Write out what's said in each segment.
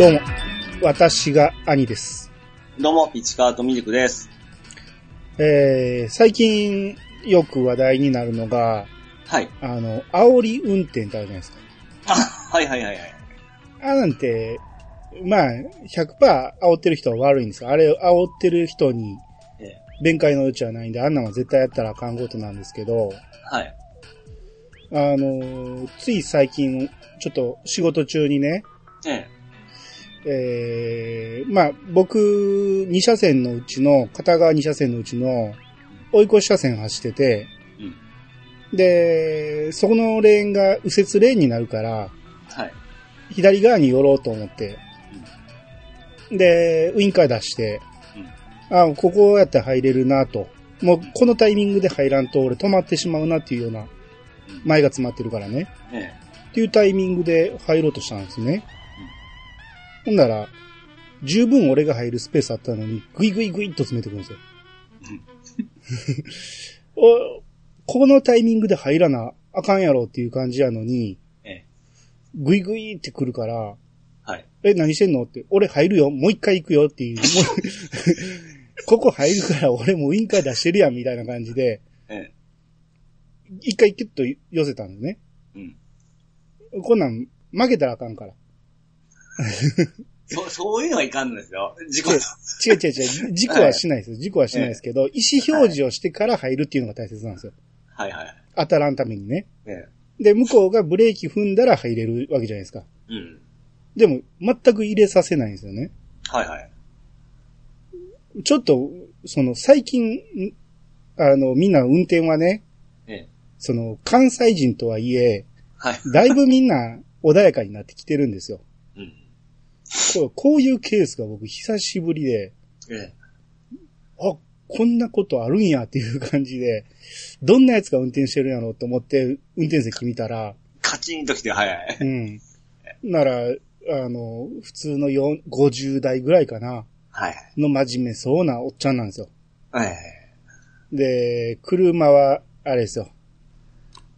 どうも、私が兄です。どうも、市川とミルクです。えー、最近よく話題になるのが、はい。あの、煽り運転ってあるじゃないですか。あ、はいはいはいはい。あなんて、まあ、100%煽ってる人は悪いんですよ。あれ、煽ってる人にええ弁解の余地はないんで、あんなんは絶対やったらあかんことなんですけど、はい。あの、つい最近、ちょっと仕事中にね、ええ。えー、まあ、僕、2車線のうちの、片側2車線のうちの、追い越し車線走ってて、で、そこのレーンが右折レーンになるから、はい。左側に寄ろうと思って、で、ウインカー出して、あ、ここやったら入れるなと。もう、このタイミングで入らんと俺止まってしまうなっていうような、前が詰まってるからね。えっていうタイミングで入ろうとしたんですね。ほんなら、十分俺が入るスペースあったのに、グイグイグイっと詰めてくるんですよ。おこのタイミングで入らなあかんやろっていう感じやのに、え。えグイグイって来るから、え。はい。え、何してんの？って、俺入るよ、もう一回行くよっていう、ここ入るから俺もウインカー出してるやんみたいな感じで、ええ。一回キュッと寄せたんですね。うん。こんなん負けたらあかんから。そ、そういうのはいかんのですよ。事故と。違う違う違う。事故はしないですよ。事故はしないですけど、意思表示をしてから入るっていうのが大切なんですよ。はいはい。当たらんためにね。ええ。で、向こうがブレーキ踏んだら入れるわけじゃないですか。うん。でも、全く入れさせないんですよね。はいはい。ちょっと、その、最近、んあの、みんな運転はね、ええ。その、関西人とはいえ、はい。だいぶみんな穏やかになってきてるんですよ。うん。こうこういうケースが僕久しぶりで、ええ。あ、こんなことあるんやっていう感じで、どんなやつが運転してるんやろうと思って、運転席見たら、カチンときて、はいはい。うん。なら、あの、普通の4 50代ぐらいかな、はいの真面目そうなおっちゃんなんですよ。はい。はい。で、車は、あれですよ。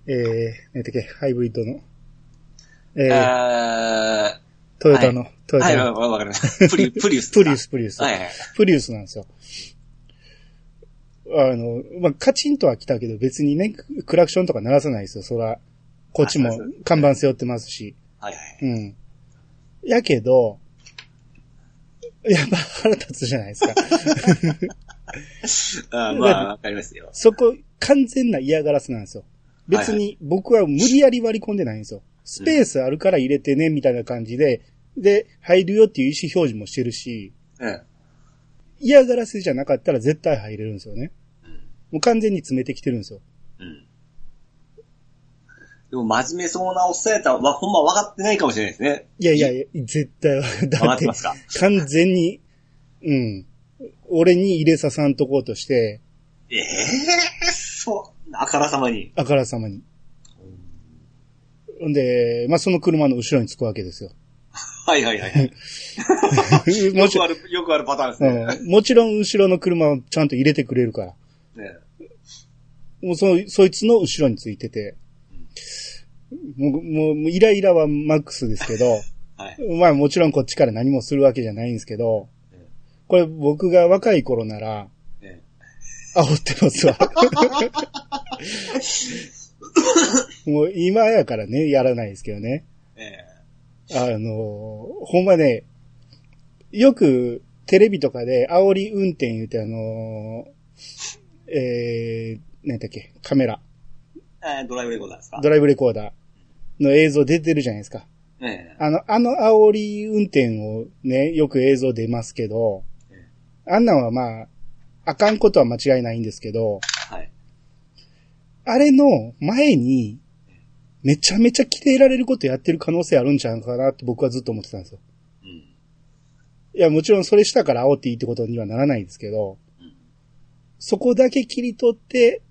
えー、何だっけ、ハイブリッドの。ええー、ー、トヨタの、トヨはい、わわかりました。プリ、プリウス。プリウス、プリウス。はいはい。プリウスなんですよ。あの、まあ、カチンとは来たけど別にね、ククラクションとか鳴らさないですよ、そら。こっちも看板背負ってますし。はいはい。うん。やけど、やっぱ腹立つじゃないですか。あーまあ、わかりますよ。そこ、完全な嫌がらせなんですよ。別に僕は無理やり割り込んでないんですよ。スペースあるから入れてね、みたいな感じで、で、入るよっていう意思表示もしてるし、ええ。嫌がらせじゃなかったら絶対入れるんですよね。もう完全に詰めてきてるんですよ。うん。でも、真面目そうなおっさんやったら、わ、ほんま分かってないかもしれないですね。いやいやいや、絶対は、かってま、すか？完全に、うん。俺に入れささんとこうとして、ええそう、あからさまに。あからさまに。んで、まあ、その車の後ろにつくわけですよ。はいはいはいはい。もちろんよくある、よくあるパターンですね。うん、もちろん後ろの車をちゃんと入れてくれるから。ねもうその、そいつの後ろについてて、もう、もう、イライラはマックスですけど、はい。まあもちろんこっちから何もするわけじゃないんですけどうん、これ僕が若い頃なら、ね煽ってますわ。もう今やからね、やらないですけどね。えあの、ほんまね、よくテレビとかで煽り運転言うてあの、えー、何だっけ、カメラ、ええードライブレコーダーですか？ドライブレコーダーの映像出てるじゃないですか。えあの、あの煽り運転をね、よく映像出ますけど、あんなんはまあ、あかんことは間違いないんですけど、えはい。あれの前に、めちゃめちゃキレられることやってる可能性あるんちゃうかなって僕はずっと思ってたんですよ。うん。いや、もちろんそれしたから煽っていいってことにはならないんですけどうん、そこだけ切り取って、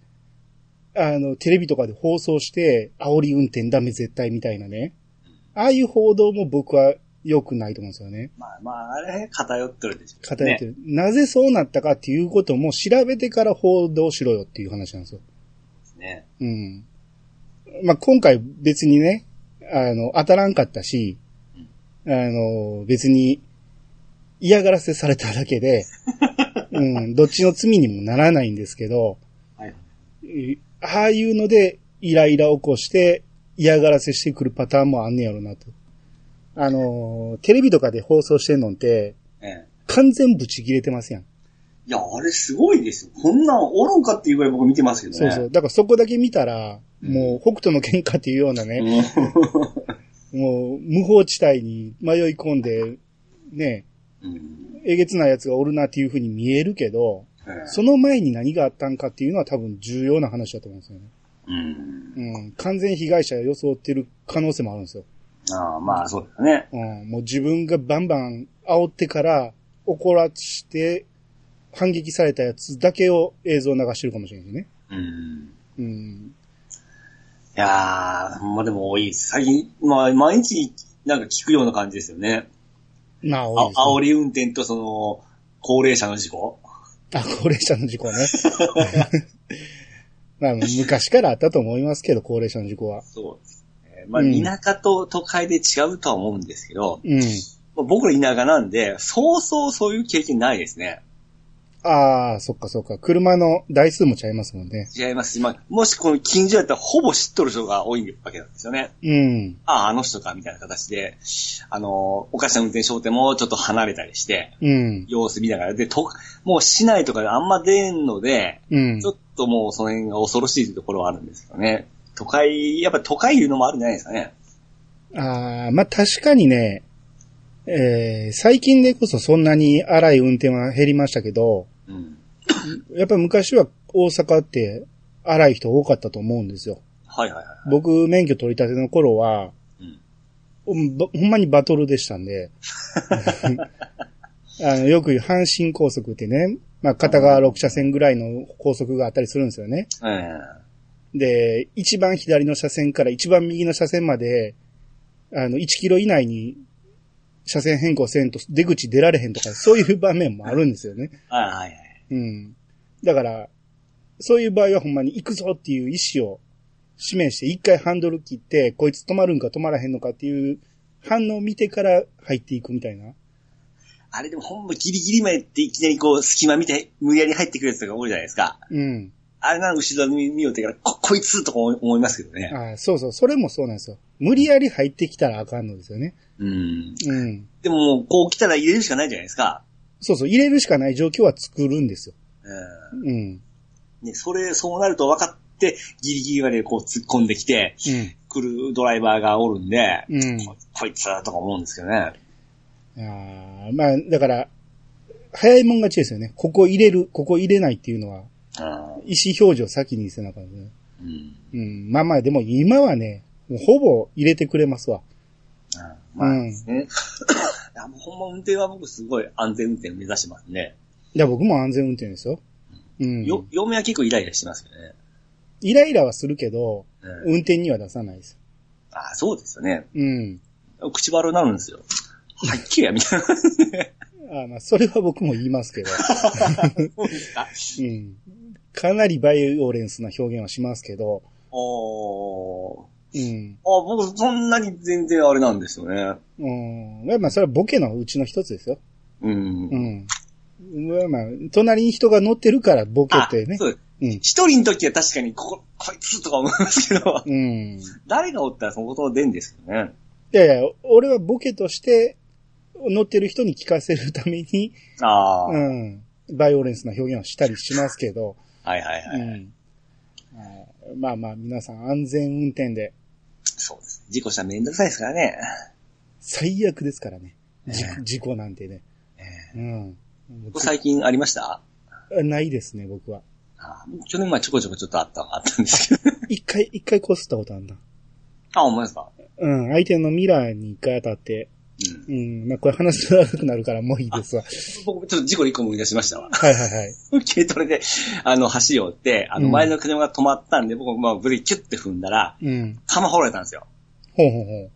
あの、テレビとかで放送して、煽り運転ダメ絶対みたいなね。ああいう報道も僕は良くないと思うんですよね。まあまあ、あれ、偏ってるでしょ、ね。偏ってる、なぜそうなったかっていうことも調べてから報道しろよっていう話なんですよ。ね。うん。まあ、今回別にね、あの、当たらんかったし、あの、別に嫌がらせされただけで、うん、どっちの罪にもならないんですけど、はい。いああいうのでイライラ起こして嫌がらせしてくるパターンもあんねやろなと。あの、テレビとかで放送してんのって、ええ。完全ブチ切れてますやん。いや、あれすごいですよ。こんなんおるんかっていうぐらい僕見てますけどね。そうそう。だからそこだけ見たら、うんもう北斗の喧嘩っていうようなね、う もう無法地帯に迷い込んで、ね、ん。うん。えげつない奴がおるなっていう風に見えるけど、ええその前に何があったんかっていうのは多分重要な話だと思うんですよね。うん。うん。完全被害者を装ってる可能性もあるんですよ。ああ、まあそうですね。うん。もう自分がバンバン煽ってから怒らして反撃されたやつだけを映像流してるかもしれないね。うん。うん。いやー、までも多いです。最近、まあ毎日なんか聞くような感じですよね。まあ、あ多いですね煽り運転とその、高齢者の事故。あ、高齢者の事故ね。まあ、昔からあったと思いますけど、高齢者の事故は。そうですね。まあうん田舎と都会で違うとは思うんですけど、うん。まあ僕ら田舎なんで、そうそうそういう経験ないですね。ああ、そっかそっか。車の台数もちゃいますもんね。違いますし、まあ、もしこの近所やったらほぼ知っとる人が多いわけなんですよね。うん。ああ、あの人か、みたいな形で、あの、おかしな運転商店もちょっと離れたりして、うん。様子見ながら、で、と、もう市内とかであんま出んので、うんちょ。っともうその辺が恐ろしいところはあるんですけどね。都会、やっぱ都会いうのもあるんじゃないですかね。ああ、まあ確かにね、えー、最近でこそそんなに荒い運転は減りましたけど、うん。やっぱ昔は大阪って荒い人多かったと思うんですよ。はいはいはい。僕免許取り立ての頃は、うん。ほんまにバトルでしたんで、あの、よく言う阪神高速ってね、まあ片側6車線ぐらいの高速があったりするんですよね。えで、一番左の車線から一番右の車線まで、あの、1キロ以内に車線変更せんと出口出られへんとか、そういう場面もあるんですよね。えはいはいはい。うん。だから、そういう場合はほんまに行くぞっていう意思を示して、一回ハンドル切って、こいつ止まるんか止まらへんのかっていう反応を見てから入っていくみたいな。あれでもほんまギリギリまでっていきなりこう隙間見て無理やり入ってくるやつが多いじゃないですか。うん。あれなら後ろに見ようってから、こ、こいつとか思いますけどね。ああそうそう、それもそうなんですよ。無理やり入ってきたらあかんのですよね。うん。うん。でももうこう来たら入れるしかないじゃないですか。そうそう、入れるしかない状況は作るんですよ。うん。うん。ね、それ、そうなると分かって、ギリギリまでこう突っ込んできて、うん。来るドライバーがおるんで、うん。ここいつだとか思うんですけどね。ああまあ、だから、早いもん勝ちですよね。ここ入れる、ここ入れないっていうのは、うん。意思表示を先にせなあかんね。うん。うん。まあまあ、でも今はね、もうほぼ入れてくれますわ。まあですね。いやもうほんま運転は僕すごい安全運転を目指してますね。いや、僕も安全運転ですよ。うん。よ、嫁は結構イライラしてますけどね。イライラはするけど、うん、運転には出さないです。あそうですよね。うん。口悪になるんですよ。はっきりや、みたいな。あまあ、それは僕も言いますけど。そうですか。うん。かなりバイオレンスな表現はしますけど、おー。うん。あ、僕そんなに全然あれなんですよね。うん。まあまあ、それはボケのうちの一つですよ。うん。うん。まあまあ、隣に人が乗ってるからボケあてね。そううん。一人の時は確かに、ここ、こいつとか思いますけど、うん。い誰がおったらそのこと出んですけどね。やいや、俺はボケとして、乗ってる人に聞かせるために、ああ、うはいん。バイオレンスな表現をしたりしますけど、はいはい。うん。まあまあ、皆さん安全運転で、そうです。事故したらめんどくさいですからね。最悪ですからね。事ええ事故なんてね。えうん。え最近ありました？ないですね、僕は。あ去年前ちょこちょこちょっとあったあったんですけど。一回、一回こすったことあるんだ。あ、思いますか？うん、相手のミラーに一回当たって、うん。うん、まあこれ話長くなるからもういいですわ。僕、ちょっと事故で一個思い出しましたわ。はいはいはい。軽トラで、あの、橋を追って、あの、うん前の車が止まったんで、僕、まあ、ブレーキキュッて踏んだら、うん。釜掘られたんですよ。ほうほうほう。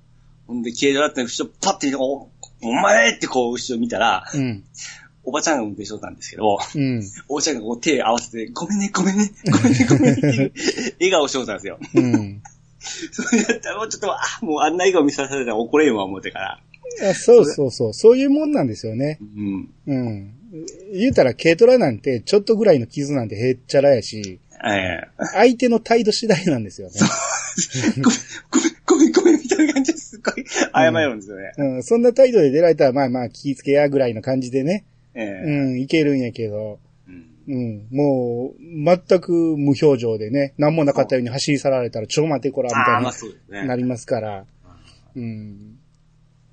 ほんで、軽トラって後ろパッて見て、お、お前ってこう、後ろ見たら、うん。おばちゃんが運転しとったんですけど、うん。おばちゃんがこう手合わせて、ごめんね、ごめんね、ごめんね、ごめんねっていう、笑顔しとったんですよ。うん。それやったらもうちょっと、あ、もうあんな笑顔見させられたら怒れんわ、思ってから。あそうそうそう。そういうもんなんですよね。うん。うん。言うたら軽トラなんて、ちょっとぐらいの傷なんてへっちゃらやし、ええ相手の態度次第なんですよね。ごめん、ごめん、ごめん、みたいな感じですっごい謝るんですよね。うん、そんな態度で出られたら、まあまあ気ぃつけやぐらいの感じでね、ええうん、いけるんやけど、うんうん、もう、全く無表情でね、何もなかったように走り去られたら、ちょ待てこら、みたいになね。りますから、うん。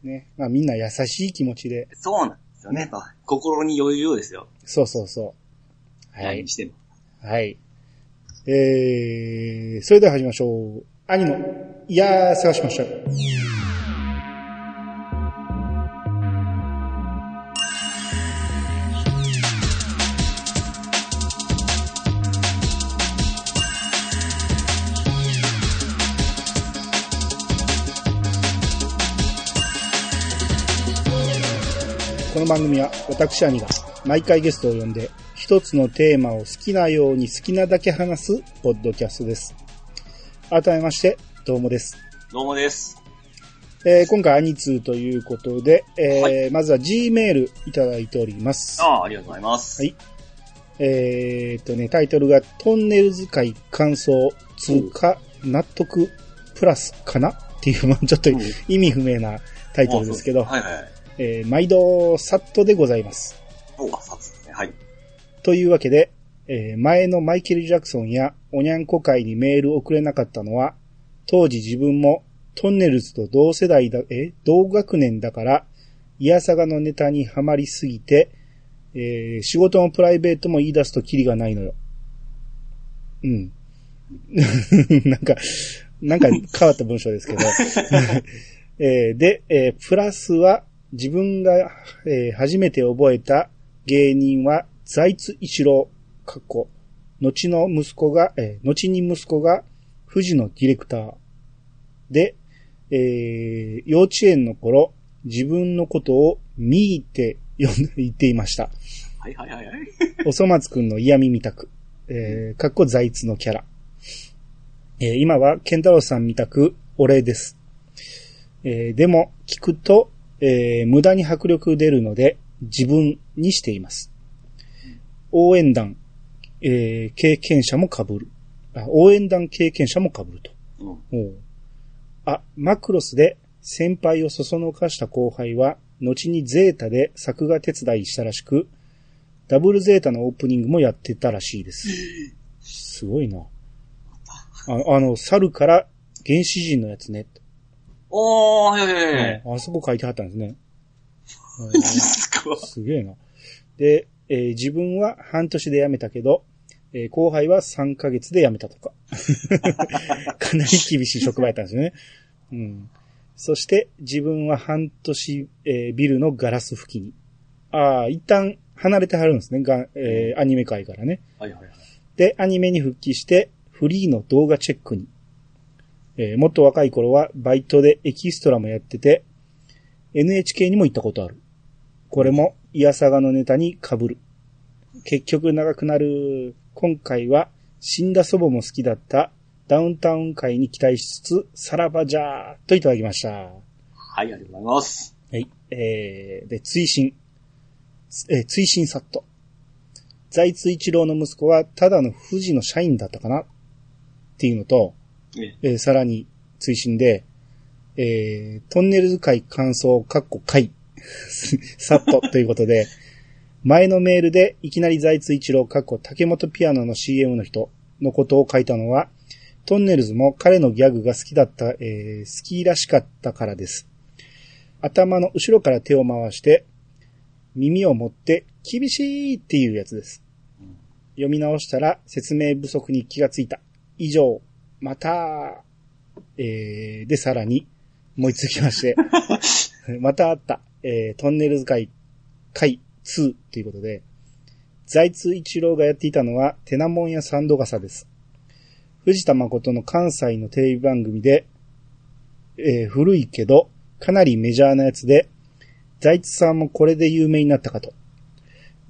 ね。まあみんな優しい気持ちで、そうなんですよね。心に余裕ですよ。そうそうそう。はい何に。しても。はい。えー、それでは始めましょう。兄の、いやー、探しました。の番組は私兄が毎回ゲストを呼んで一つのテーマを好きなように好きなだけ話すポッドキャストです。改めまして、どうもです。どうもです。えー今回アニツーということで、えーはまずは G メールいただいております。ああ、ありがとうございます。はいえーっとね、タイトルがトンネル使い感想通過納得プラスかな？っていう、まあちょっとうん意味不明なタイトルですけど、はいはいはい。えー毎度サットでございます。おあ、さですね。はい。というわけで、えー前のマイケル・ジャクソンやおにゃんこ会にメールを送れなかったのは、当時自分もトンネルズと同世代だ、え、同学年だから、イヤサガのネタにはまりすぎて、えー仕事もプライベートも言い出すとキリがないのよ。うん。なんか、なんか変わった文章ですけど。えーで、えープラスは自分が、えー初めて覚えた芸人は財津一郎、かっこ、後の息子が、えー後に息子が富士のディレクターで、えー幼稚園の頃、自分のことをミーって呼んで言っていました。はいはいはいはい。おそ松くんの嫌味みたく、えー、かっこ財津のキャラ。えー今はケンタロウさんみたく、お礼です。えーでも、聞くと、えー無駄に迫力出るので、自分にしています。応援団、えー経験者も被る。あ応援団経験者も被ると。うん。あ、マクロスで先輩をそそのかした後輩は、後にゼータで作画手伝いしたらしく、ダブルゼータのオープニングもやってたらしいです。すごいな。ああの、猿から原始人のやつね。おー、はいはい。あそこ書いてあったんですね。いいですげえな。で、えー自分は半年で辞めたけど、えー後輩は3ヶ月で辞めたとか。かなり厳しい職場やったんですよね。うん。そして、自分は半年、えービルのガラス付近に。ああ、一旦離れてはるんですね。がえーアニメ界からね。はいはいはい。で、アニメに復帰して、フリーの動画チェックに。えーもっと若い頃はバイトでエキストラもやってて、NHK にも行ったことある。これも、イヤサガのネタに被る。結局長くなる。今回は、死んだ祖母も好きだったダウンタウン会に期待しつつ、さらばじゃーといただきました。はい、ありがとうございます。はい。えー、で、追伸。えー追伸サット。財津一郎の息子は、ただの富士の社員だったかな？っていうのと、ええーさらに追伸で、えートンネル使い感想、カッコ回、サットということで、前のメールでいきなり財津一郎、カッコ竹本ピアノの CM の人のことを書いたのは、トンネルズも彼のギャグが好きだった、えー好きらしかったからです。頭の後ろから手を回して、耳を持って厳しいっていうやつです。読み直したら説明不足に気がついた。以上、また、えー、で、さらに、もう一つきまして、またあった、えー、トンネル使い、回2ということで、財津一郎がやっていたのは、テナモンやサンドガサです。藤田誠の関西のテレビ番組で、えー古いけど、かなりメジャーなやつで、財津さんもこれで有名になったかと。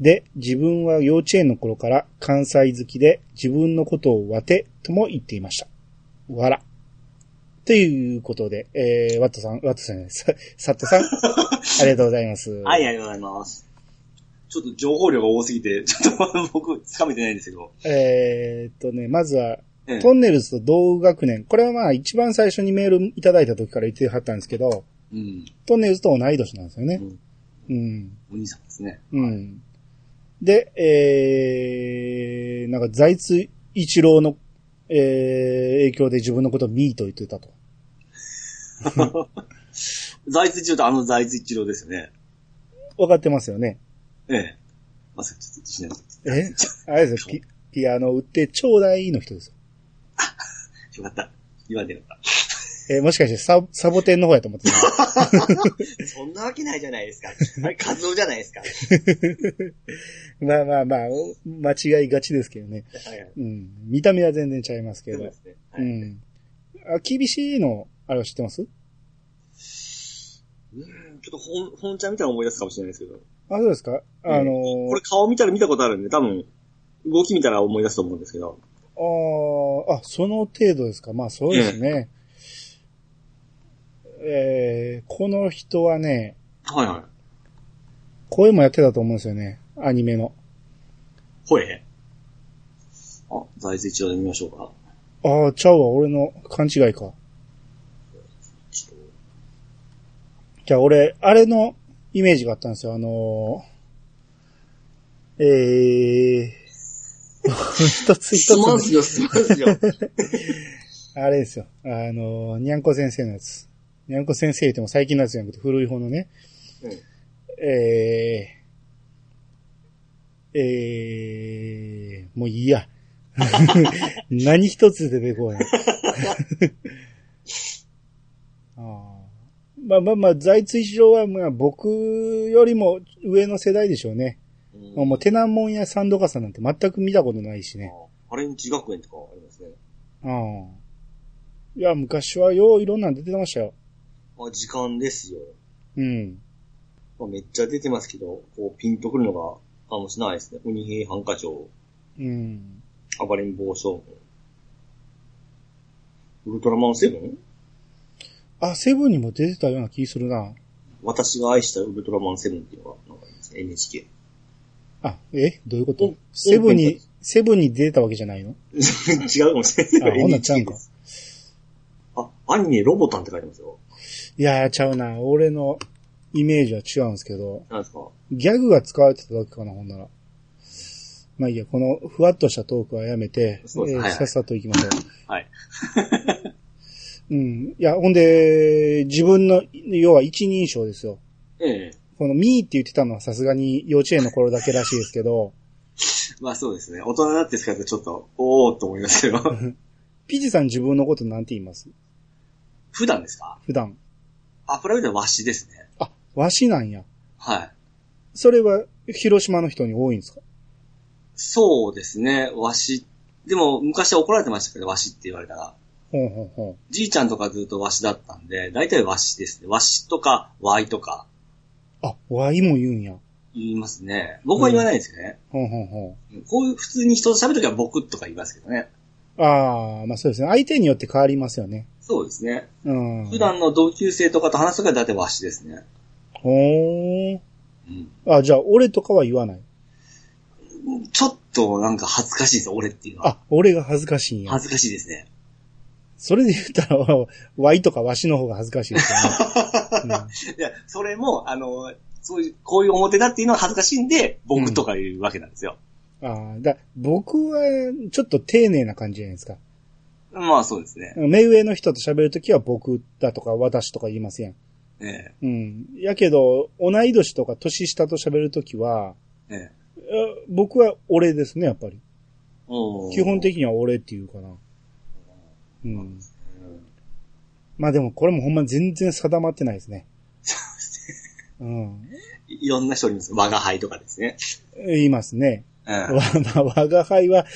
で、自分は幼稚園の頃から関西好きで自分のことをわてとも言っていました。わら。ということで、えー、ワットさん、ワットさんね、さ、サットさん、ありがとうございます。はい、ありがとうございます。ちょっと情報量が多すぎて、ちょっと僕、つかめてないんですけど。えーっとね、まずは、ええトンネルズと同学年。これはまあ一番最初にメールいただいた時から言ってはったんですけど、うん。トンネルズと同い年なんですよねう。んうん。お兄さんですね。うん。で、えー、なんか財津一郎の、えー、影響で自分のことをミーと言ってたと。財津一郎とあの財津一郎ですよね。わかってますよね。ええ。まさかちょっと。えあれですよ、ピピアノ売ってちょうだいの人ですよ。よかった。言わんでよかっえーもしかしてササボテンの方やと思って。そんなわけないじゃないですか。あれ、カツオじゃないですか。まあまあまあ、お間違いがちですけどね。はいはい。うん。見た目は全然ちゃいますけどそうで。すね。はい。うん。あ、厳しいの、あれは知ってます？うんちょっと本、本ちゃん見たら思い出すかもしれないですけど。あ、そうですか？あのーこれ顔見たら見たことあるんで、多分、動き見たら思い出すと思うんですけど。あーあ、その程度ですか。まあそうですね。えー、この人はね、はいはい。声もやってたと思うんですよね。アニメの。声？あ、財津一郎で見ましょうか。ああ、ちゃうわ、俺の勘違いか。じゃあ俺、あれのイメージがあったんですよ。あのー、えー、一つ一すますよ、すまんすよ。あれですよ。あのー、にゃんこ先生のやつ。にゃんこ先生っても最近のやつじゃなくて古い方のね。うんえー、えー、もういいや。何一つ出てこない。あーまあまあまあ、財津一郎はまあ僕よりも上の世代でしょうね。うんもうテナモンやサンドカサなんて全く見たことないしね。あレンチ学園とかありますね。うん。いや、昔はよういろんなの出てましたよ。あ、時間ですよ。うん。まあ、めっちゃ出てますけど、こう、ピンとくるのが、かもしれないですね。鬼平犯科長、うん。暴れん坊将軍。ウルトラマンセブン？あ、セブンにも出てたような気するな。私が愛したウルトラマンセブンっていうのが、なんかありますね、NHK。あ、え？どういうこと？うんセブンにうん、セブンに出てたわけじゃないの違うかもしれない。あほんならちゃうんかあ、アニメロボタンって書いてますよ。いやー、ちゃうな。俺のイメージは違うんですけど、なんですか？ギャグが使われてただけかな、ほんなら。まあいいや、このふわっとしたトークはやめて、えーさっさと行きましょう。はい。うん。いや、ほんで、自分の、要は一人称ですよ。ええ。このミーって言ってたのはさすがに幼稚園の頃だけらしいですけど、まあそうですね。大人になって使うとちょっと、おーっと思いますよ。ピチさん自分のことなんて言います？普段ですか？普段。あ、プライベートは和紙ですね。あ、わしなんや。はい。それは広島の人に多いんですか？そうですね。和紙。でも、昔は怒られてましたけど、和紙って言われたら。ほうほうほじいちゃんとかずっと和紙だったんで、大体和紙ですね。和紙とか、和いとかう。あ、わいも言うんや。言いますね。僕は言わないですけどね。ほうほうほこういう普通に人と喋るときは僕とか言いますけどね。う。ああ、まあそうですね。相手によって変わりますよね。そうですね。うん。普段の同級生とかと話すときは大体和紙ですね。ほー。うん。あ、じゃあ、俺とかは言わない？ちょっとなんか恥ずかしいです、俺っていうのは。あ、俺が恥ずかしいんや。恥ずかしいですね。それで言ったら、わいとかわしの方が恥ずかしいですよね。いや、それも、あの、そういう、こういう表だっていうのは恥ずかしいんで、僕とか言うわけなんですよ。うん、ああ、だ僕は、ちょっと丁寧な感じじゃないですか。まあそうですね。目上の人と喋るときは僕だとか私とか言いますやん？えうん。やけど、同い年とか年下と喋るときは、え、ええ。え僕は俺ですね、やっぱり。基本的には俺っていうかな。うん。まあでもこれもほんま全然定まってないですね。うん。いいろんな人にいます。我が輩とかですね。言いますね。うん。我が輩は、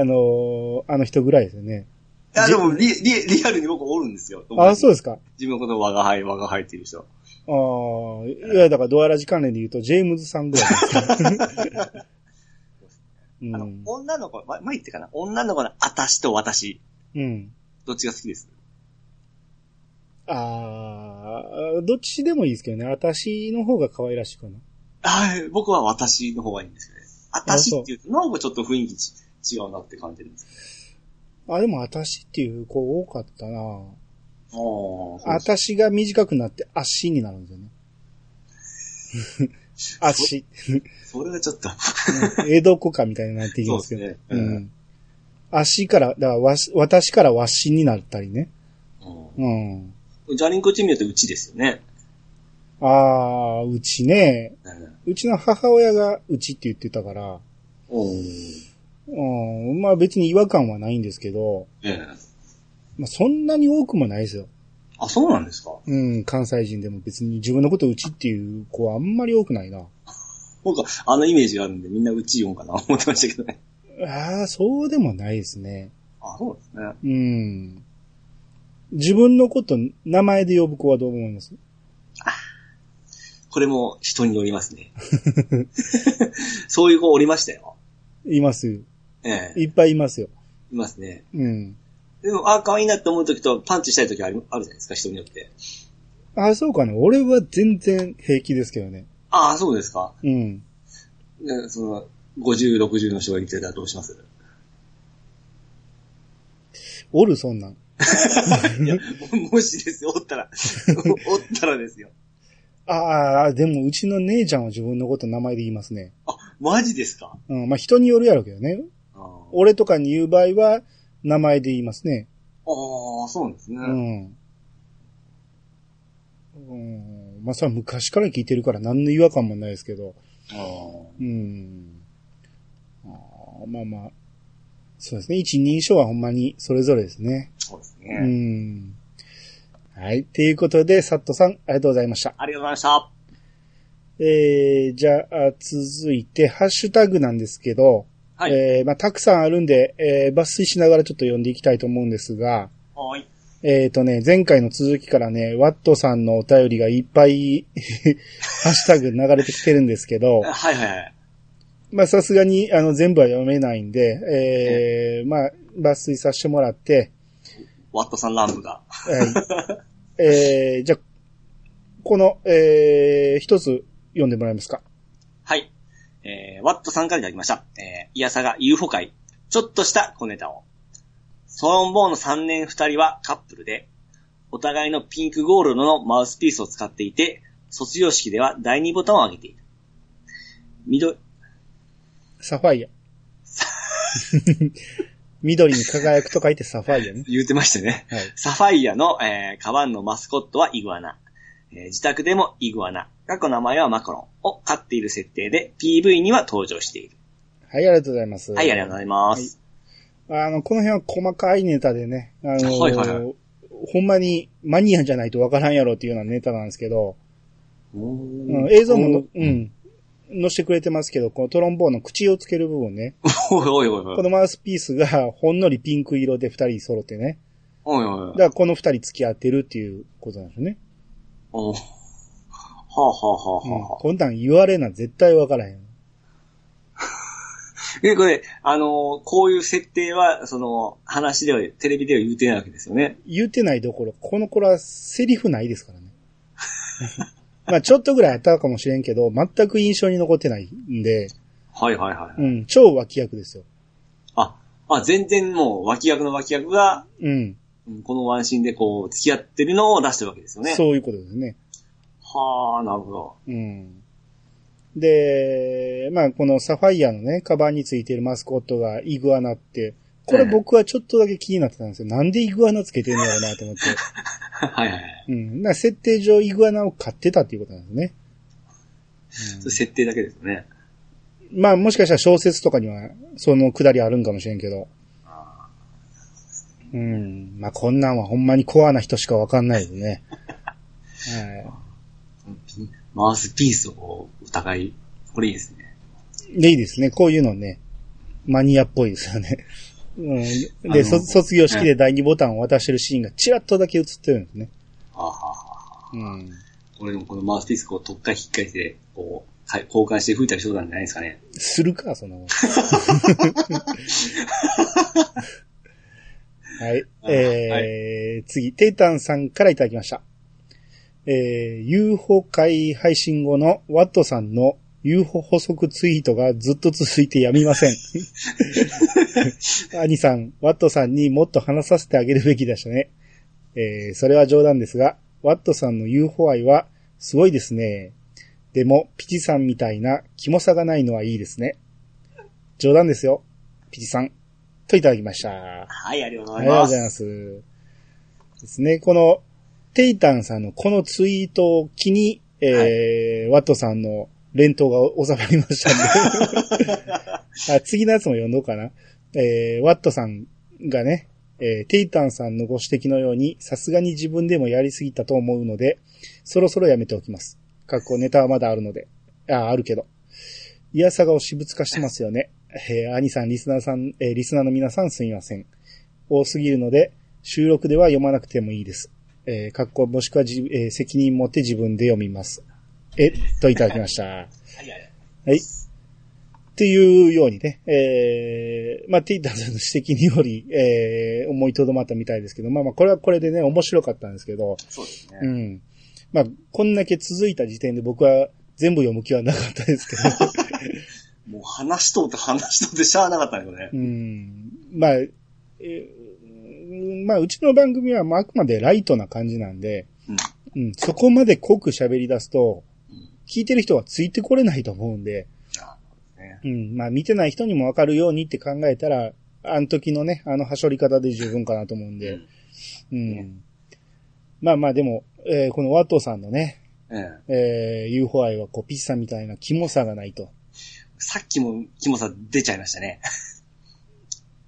あの、あの人ぐらいですよね。いや、でもリ、リ、リアルに僕おるんですよ。あ、そうですか。自分のことを我が輩、我が輩っていう人。ああ、いや、だからドアラジ関連で言うと、ジェームズさんぐらいです か。うあのん、。女の子、ま、前言ってかな女の子の私と私。うん。どっちが好きです？あー、どっちでもいいですけどね。私の方が可愛らしいかな。はい、僕は私の方がいいんですよね。私って言うと、なんかちょっと雰囲気ち違うなって感じるんですあ、でも私っていう子多かったなああ、私が短くなって足になるんですよね。足。それはちょっと、うん江戸っ子かみたいになっていきますけど。そうですねううんん。足から、だからわし、私からわしになったりね。ううん。ん、ジャリンコチームだとうちですよね。あー、うちね、うんうちの母親がうちって言ってたから、うん。うん、まあ別に違和感はないんですけど、ええ。まあそんなに多くもないですよ。あ、そうなんですか？うん、関西人でも別に自分のことうちっていう子はあんまり多くないな。僕はあのイメージがあるんでみんなうち言うんかな思ってましたけどね。ああ、そうでもないですね。あ、そうですね。うん。自分のこと名前で呼ぶ子はどう思います？これも人によりますね。そういう子おりましたよ。いますよ。ええ。いっぱいいますよ。いますね。うん。でも、あ、可愛いなって思う時とパンチしたい時あるあるじゃないですか、人によって。ああ、そうかな。俺は全然平気ですけどね。ああ、そうですか。うん。ねその、50、60の人がいてたらどうします？おる、そんなん。いや、ももしですよ、おったら。おったらですよ。ああ、でもうちの姉ちゃんは自分のこと名前で言いますね。あ、マジですか？うん。まあ人によるやろうけどね。俺とかに言う場合は、名前で言いますね。あー、そうですね。うん。うん。まあそれは昔から聞いてるから何の違和感もないですけど。あーうん。あーまあまあ。そうですね。一人称はほんまにそれぞれですね。うそうですね。ん。はい。ということで、サットさん、ありがとうございました。ありがとうございました。えー、じゃあ、続いて、ハッシュタグなんですけど、はい。えー、まあ、たくさんあるんで、えー、抜粋しながらちょっと読んでいきたいと思うんですが、はい。えっ、とね、前回の続きからね、ワットさんのお便りがいっぱい、ハッシュタグ流れてきてるんですけど、はいはいはい。まあ、さすがに、あの、全部は読めないんで、えー、まあ、抜粋させてもらって、ワットさん乱舞が。はい。えー、じゃあ、この、えー、一つ読んでもらえますか？はい。えー、ワットさんからいただきました。えー、イヤサが UFO 会。ちょっとした小ネタを。ソロンボーの3年2人はカップルで、お互いのピンクゴールドのマウスピースを使っていて、卒業式では第2ボタンを上げている。緑、サファイア。緑に輝くと書いてサファイアね。言うてましたね。はい。サファイアの、えー、カバンのマスコットはイグアナ。えー自宅でもイグアナ。過去名前はマカロンを飼っている設定で PV には登場している。はい、ありがとうございます。はい、ありがとうございます。あの、この辺は細かいネタでね、あのーはいはいはほんまにマニアじゃないとわからんやろっていうようなネタなんですけど、ううん、映像もの、うん、載せてくれてますけど、このトロンボーンの口をつける部分ね、おいおいおいおい。このマウスピースがほんのりピンク色で二人揃ってね、おいおいおいだからこの二人付き合ってるっていうことなんですよね。おはあはあはあうん、はあ。こんなん言われな絶対わからへん。え、これ、あのーこういう設定は、その、話では、テレビでは言うてないわけですよね。言ってないどころ、この頃はセリフないですからね。まあちょっとぐらいあったかもしれんけど、全く印象に残ってないんで、はいはいはい。うん、超脇役ですよ。あ、あ、全然もう、脇役の脇役が、うん、うんこのワンシーンでこう、付き合ってるのを出してるわけですよね。そういうことですね。はあ、なるほど。うん。で、まあこのサファイアのね、カバンについてるマスコットがイグアナって、これ僕はちょっとだけ気になってたんですよ。なんでイグアナつけてんのやろうなと思って。はいはいはい。うん。な設定上イグアナを飼ってたっていうことなんですね。それ設定だけですよね。まあもしかしたら小説とかにはそのくだりあるんかもしれんけど。うん。まあこんなんはほんまにコアな人しかわかんない ですね。はマウスピースを疑い、これいいですね。い。で、いいですね。こういうのね、マニアっぽいですよね。うん。で、卒業式で第2ボタンを渡してるシーンがチラッとだけ映ってるんですね。はあ、はあはあ、うん。これでもこのマウスピースこう、特化引っかえて、こう、か交換して吹いたりしそうなんじゃないですかね。するか、その。はい。えー、次、テイタンさんからいただきました。えー、UFO 会配信後のワットさんの UFO 補足ツイートがずっと続いてやみません。兄さん、ワットさんにもっと話させてあげるべきでしたね。えー、それは冗談ですが、ワットさんの UFO 愛はすごいですね。でも、ピチさんみたいなキモさがないのはいいですね。冗談ですよ。ピチさん。といただきました。はい、ありがとうごありがとうございます。ざいます。ですね。この、テイタンさんのこのツイートを機に、えーワットさんの連投が収まりましたんで あ。次のやつも読んどうかな。えーワットさんがね、えーテイタンさんのご指摘のように、さすがに自分でもやりすぎたと思うので、そろそろやめておきます。過去ネタはまだあるので。あ、あるけど。いやさがを私物化してますよね。えー兄さん、リスナーさん、えーリスナーの皆さんすみません。多すぎるので、収録では読まなくてもいいです。えー、かっこもしくはじ、えー責任持って自分で読みます。え、といただきました。はい、はい。はい。っていうようにね、えー、まあ、テイターさんの指摘により、えー、思いとどまったみたいですけど、まあまあ、これはこれでね、面白かったんですけど、そうですね。うん。まあ、こんだけ続いた時点で僕は全部読む気はなかったですけど、もう話しとって話しとってしゃあなかったんだけどね。うん。まあ、えーまあ、うちの番組はまああくまでライトな感じなんで、うん。うん、そこまで濃く喋り出すと、聞いてる人はついてこれないと思うんで、うん、まあ見てない人にもわかるようにって考えたら、あの時のね、あのはしょり方で十分かなと思うんで、うん。ねまあまあでも、えーこのワトさんのね、ええ。えー、UFO 愛はこうピッサみたいなキモさがないと。さっきもキモさ出ちゃいましたね。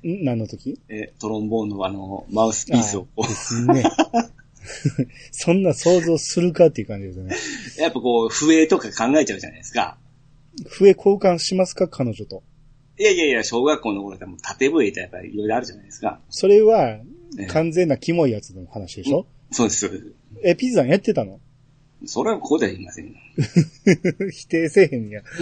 ん？何の時？えトロンボーンのあの、マウスピースをですね。そんな想像するかっていう感じですよね。う、やっぱこう、笛とか考えちゃうじゃないですか。笛交換しますか？彼女と。いやいやいや、小学校の頃でも縦笛ってやっぱりいろいろあるじゃないですか。それはええ、完全なキモいやつの話でしょ、そうです、そうです。え、ピザやってたの？それはここでは言いません。否定せえへんや。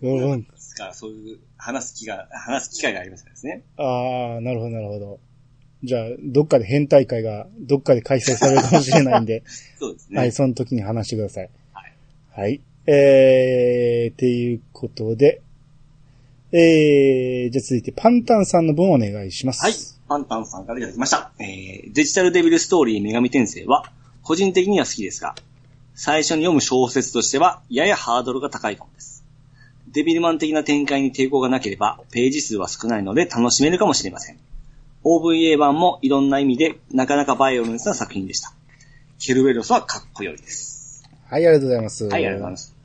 うん、ですから、そういう話す気が、話す機会がありますからですね。ああ、なるほど、なるほど。じゃあ、どっかで変態会が、どっかで開催されるかもしれないんで、そうですね。はい、その時に話してください。はい。はい。えー、っていうことで、えー、じゃあ続いてパンタンさんの分お願いします。はい。パンタンさんからいただきました。えー、デジタルデビルストーリー女神転生は、個人的には好きですが、最初に読む小説としては、ややハードルが高いかもです。デビルマン的な展開に抵抗がなければ、ページ数は少ないので楽しめるかもしれません。OVA 版もいろんな意味でなかなかバイオレンスな作品でした。ケルベロスはかっこよいです。はい、ありがとうございます。はい、ありがとうございます。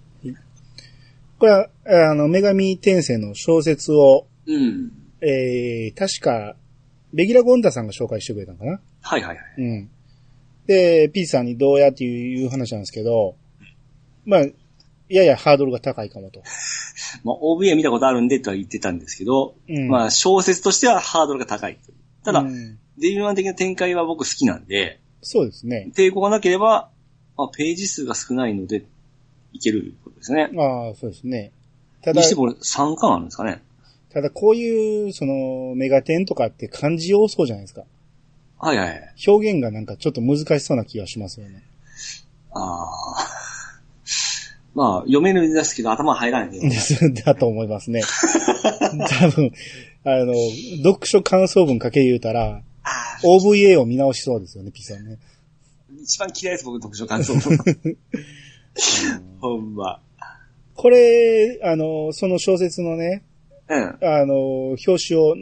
これは、あの、女神転生の小説を、うん。えー、確か、レギュラーゴンダさんが紹介してくれたのかな？はいはいはい。うん。で、ピーチさんにどうやっていう話なんですけど、まあ、ややハードルが高いかもと。まあ、OVA 見たことあるんでとは言ってたんですけど、うんまあ、小説としてはハードルが高い。ただ、うんデビルマン的な展開は僕好きなんで、そうですね。抵抗がなければ、まあ、ページ数が少ないので、いけることですね。ああ、そうですね。ただにし、ても3巻あるんですかね。ただこういう、その、メガテンとかって漢字多そうじゃないですか。はいはいはい。表現がなんかちょっと難しそうな気がしますよね。ああ。まあ、読めるんですけど頭入らないんで。だと思いますね。多分、あの、読書感想文書け言うたら、OVA を見直しそうですよね、ピさんね。一番嫌いです、僕、読書感想。ほんま。これ、あの、その小説のね、うん。あの、表紙を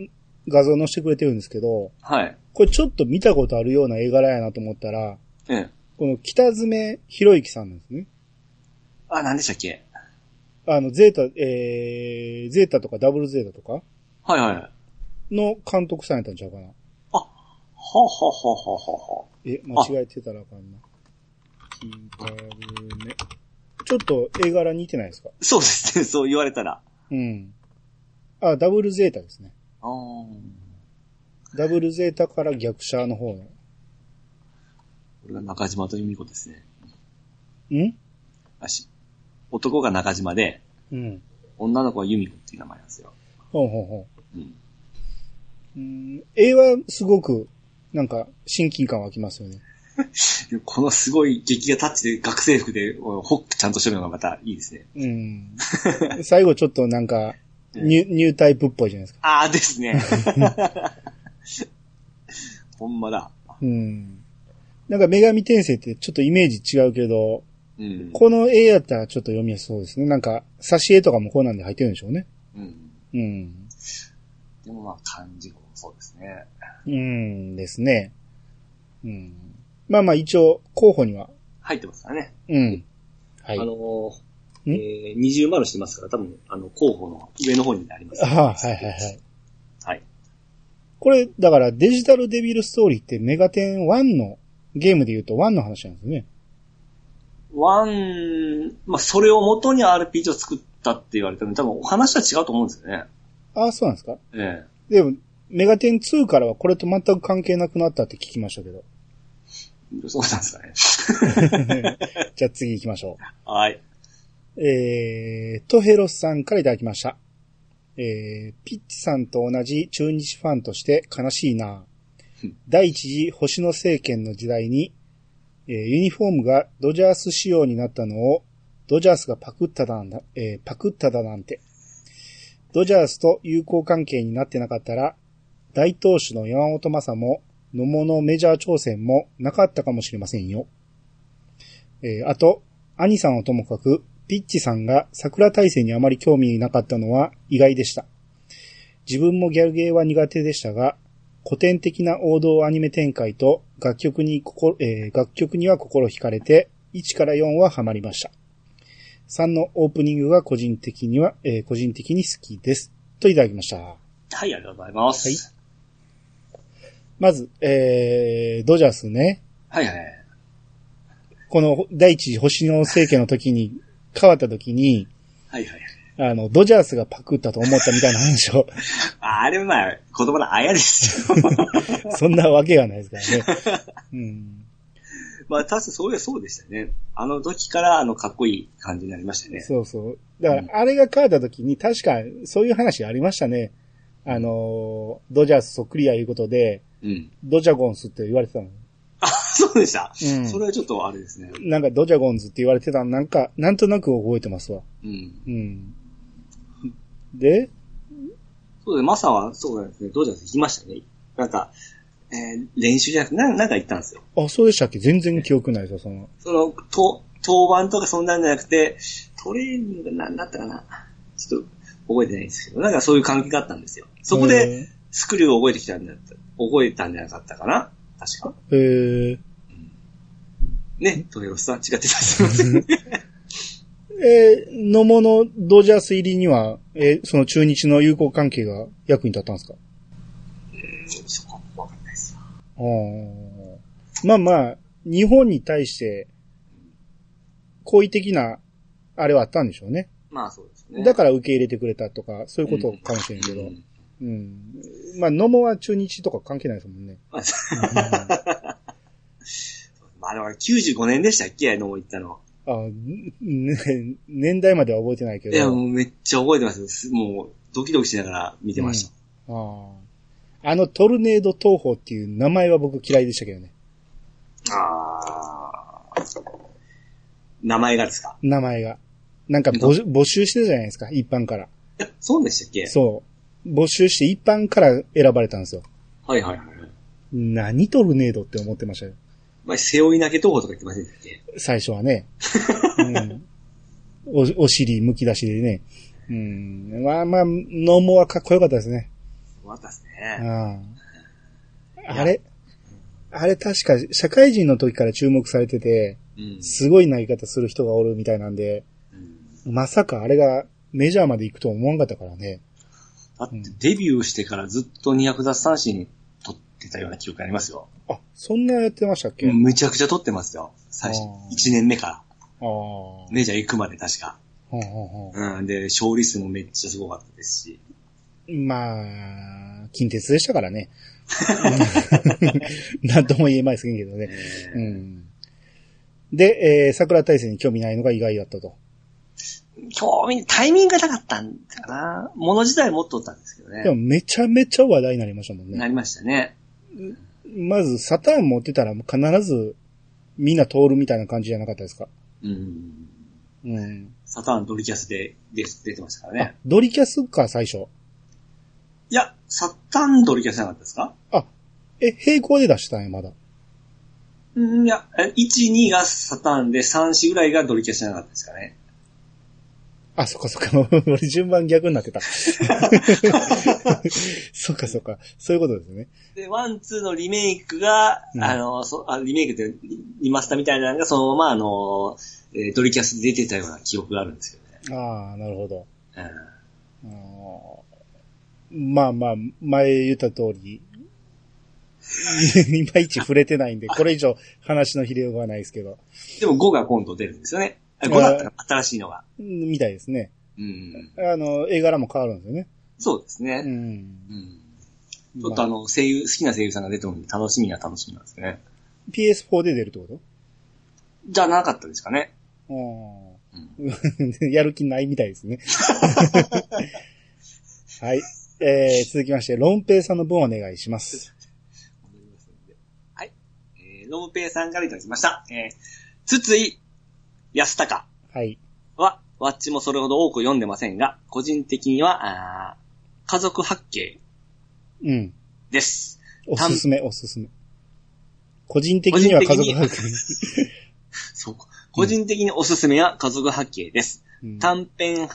画像載せてくれてるんですけど、はい。これちょっと見たことあるような絵柄やなと思ったら、うん。この北爪博之さんなんですね。あ、何でしたっけ？あの、ゼータ、えー、ゼータとかダブルゼータとか？はいはい。の監督さんやったんちゃうかな。はははははは。え、間違えてたらあかんな。北爪。ちょっと絵柄似てないですか？そうですね、そう言われたら。うん。あ、ダブルゼータですね。あーダブルゼータから逆者の方の。これが中島と由美子ですね。ん？あし男が中島で、うん。女の子は由美子っていう名前なんですよ。ほうほうほうん。う。うん、絵はすごく、なんか、親近感湧きますよね。このすごい劇画タッチで学生服でホックちゃんとしてるのがまたいいですね。うん。最後ちょっとなんか、ニュニュータイプっぽいじゃないですか。ああですね。ほんまだ。うん。なんか女神転生ってちょっとイメージ違うけど、うん。この絵やったらちょっと読みやすそうですね。なんか、挿絵とかもこうなんで入ってるんでしょうね。うん。うん。でもまあ漢字もそうですね。うんですね。うん。まあまあ一応、候補には、入ってますからね。うん。はい。あのーん？えー、二重丸してますから、多分、あの、候補の上の方にあります、ああ、はいはいはい。はい。これ、だからデジタルデビルストーリーってメガテン1の、ゲームで言うと1の話なんですよね。ワン、まあ、それを元に RPG を作ったって言われても、多分お話は違うと思うんですよね。ああ、そうなんですか？えでも、メガテン2からはこれと全く関係なくなったって聞きましたけど。えそうなんですかね。じゃあ次行きましょはい。う。えー、トヘロスさんからいただきました。えー、ピッチさんと同じ中日ファンとして悲しいなうん。第一次星野政権の時代に、えーユニフォームがドジャース仕様になったのを、ドジャースがパクっただなんだ、えーパクっただなんて。ドジャースと友好関係になってなかったら、大投手の山本正も、野茂のメジャー挑戦もなかったかもしれませんよ。えーあと、兄さんはともかく、ピッチさんが桜大戦にあまり興味なかったのは意外でした。自分もギャルゲーは苦手でしたが、古典的な王道アニメ展開と楽曲に心、えー楽曲には心惹かれて、1から4はハマりました。3のオープニングが個人的には、えー個人的に好きです。といただきました。はい、ありがとうございます。はいまず、えー、ドジャースね。はい。はいはい。この第一次星の政権の時に変わった時に、はいはいはい。あの、ドジャースがパクったと思ったみたいな話を、あれまあ、言葉のあやですよ。そんなわけがないですからね。うん。まあ、確かそういやそうでしたね。あの時から、あの、かっこいい感じになりましたね。そうそう。だから、あれが変わった時に、確か、そういう話ありましたね。あのー、ドジャースそっくりやいうことで、うん。ドジャゴンスって言われてたの。あ、そうでした。うんそれはちょっとあれですね。なんかドジャゴンズって言われてたの、なんか、なんとなく覚えてますわ。うん。うん。で、そうで、マサは、そうなんですね、ドジャース行きましたね。なんか、えー練習じゃなくて、ななんか行ったんですよ。あ、そうでしたっけ？全然記憶ないですよ、その。その、と、当番とかそんなんじゃなくて、トレーニングなんだったかな？ちょっと覚えてないんですけど、なんかそういう関係があったんですよ。そこで、スクリューを覚えてきたんだった、覚えたんじゃなかったかな？確か。へー、ね、トヘロスさん違ってた。すいません。えー、野茂のドジャース入りには、えーその中日の友好関係が役に立ったんですか？そこはわかんないですよ。あーまあまあ、日本に対して、好意的な、あれはあったんでしょうね。まあそうですね。だから受け入れてくれたとか、そういうことかもしれんけど。うんうん。まあ、野茂は中日とか関係ないですもんね。まあまあでも95年でしたっけ？あの、行ったの。あんね、年代までは覚えてないけど。いや、もうめっちゃ覚えてますす。もう、ドキドキしながら見てました。あああのトルネード東宝っていう名前は僕嫌いでしたけどね。ああ。名前がですか？名前が。なんか募募集してたじゃないですか、一般から。いや、そうでしたっけ？そう。募集して一般から選ばれたんですよ。はいはいはいはい。何トルネードって思ってましたよ。まあ、背負い投げ投法とか言ってませんでしたっけ？最初はね。うん、おお尻むき出しでね。うん。まあまあ、ノーモはかっこよかったですね。終わったですうね。ん。あれあれ確か社会人の時から注目されてて、うん。すごい投げ方する人がおるみたいなんで、うんまさかあれがメジャーまで行くとは思わんかったからね。だって、デビューしてからずっと200奪三振取ってたような記憶ありますよ。あ、そんなやってましたっけ、めちゃくちゃ取ってますよ。最初あ、ー1年目から。ああ。メジャー行くまで確か。ほんほんほんうん。で、勝利数もめっちゃすごかったですし。まあ、近鉄でしたからね。なんとも言えませんけどね。えーうん。で、えー、桜大戦に興味ないのが意外だったと。興味、タイミングがなかったんだかな。もの自体持っとったんですけどね。でもめちゃめちゃ話題になりましたもんね。なりましたね。まず、サターン持ってたら必ずみんな通るみたいな感じじゃなかったですか？うん。うん。サターンドリキャスで、で出てましたからね。ドリキャスか、最初。いや、サターンドリキャスじゃなかったですか？あ、え、並行で出したんや、まだ。うん、いや、え1、2がサターンで、3、4ぐらいがドリキャスじゃなかったですかね。あ、そっかそっか。俺順番逆になってた。そっかそっか。そういうことですね。で、 one、two のリメイクが、うんあの、そあリメイクってリ、リマスターみたいなのが、そのままあの、えードリキャスで出てたような記憶があるんですよね。ああ、なるほど。うんまあまあ、前言った通り、いまいち触れてないんで、これ以上話の比例はないですけど、でも5が今度出るんですよね。あ5だったら新しいのが。うんみたいですね。うん。あの、絵柄も変わるんですよね。そうですね。うん。うんちょっとあの、声優、好きな声優さんが出てるので楽しみは楽しみなんですね。PS4 で出るってこじゃなかったですかね。とああ やる気ないみたいですね。はい。えー、続きまして、ロンペイさんの分お願いします。はい。えー、ロムペイさんからいただきました。えー、筒井安高はい。は、ワッチもそれほど多く読んでませんが、個人的には、あー家族八景うん。です。おすすめ、おすすめ。個人的には家族個人 そう。個人的におすすめは家族八景です。うん短編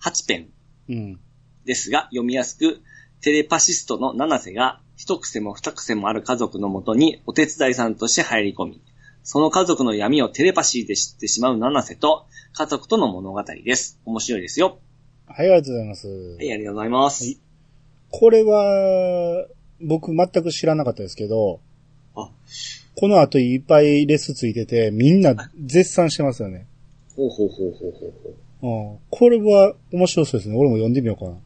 8編うん。ですが、読みやすく、テレパシストの七瀬が、一癖も二癖もある家族のもとにお手伝いさんとして入り込み、その家族の闇をテレパシーで知ってしまう七瀬と、家族との物語です。面白いですよ。はい、ありがとうございます。はい、ありがとうございます。はいこれは、僕全く知らなかったですけど、あ、この後いっぱいレスついてて、みんな絶賛してますよね。ほうほうほうほうほうほう。うん、これは面白そうですね。俺も読んでみようかな。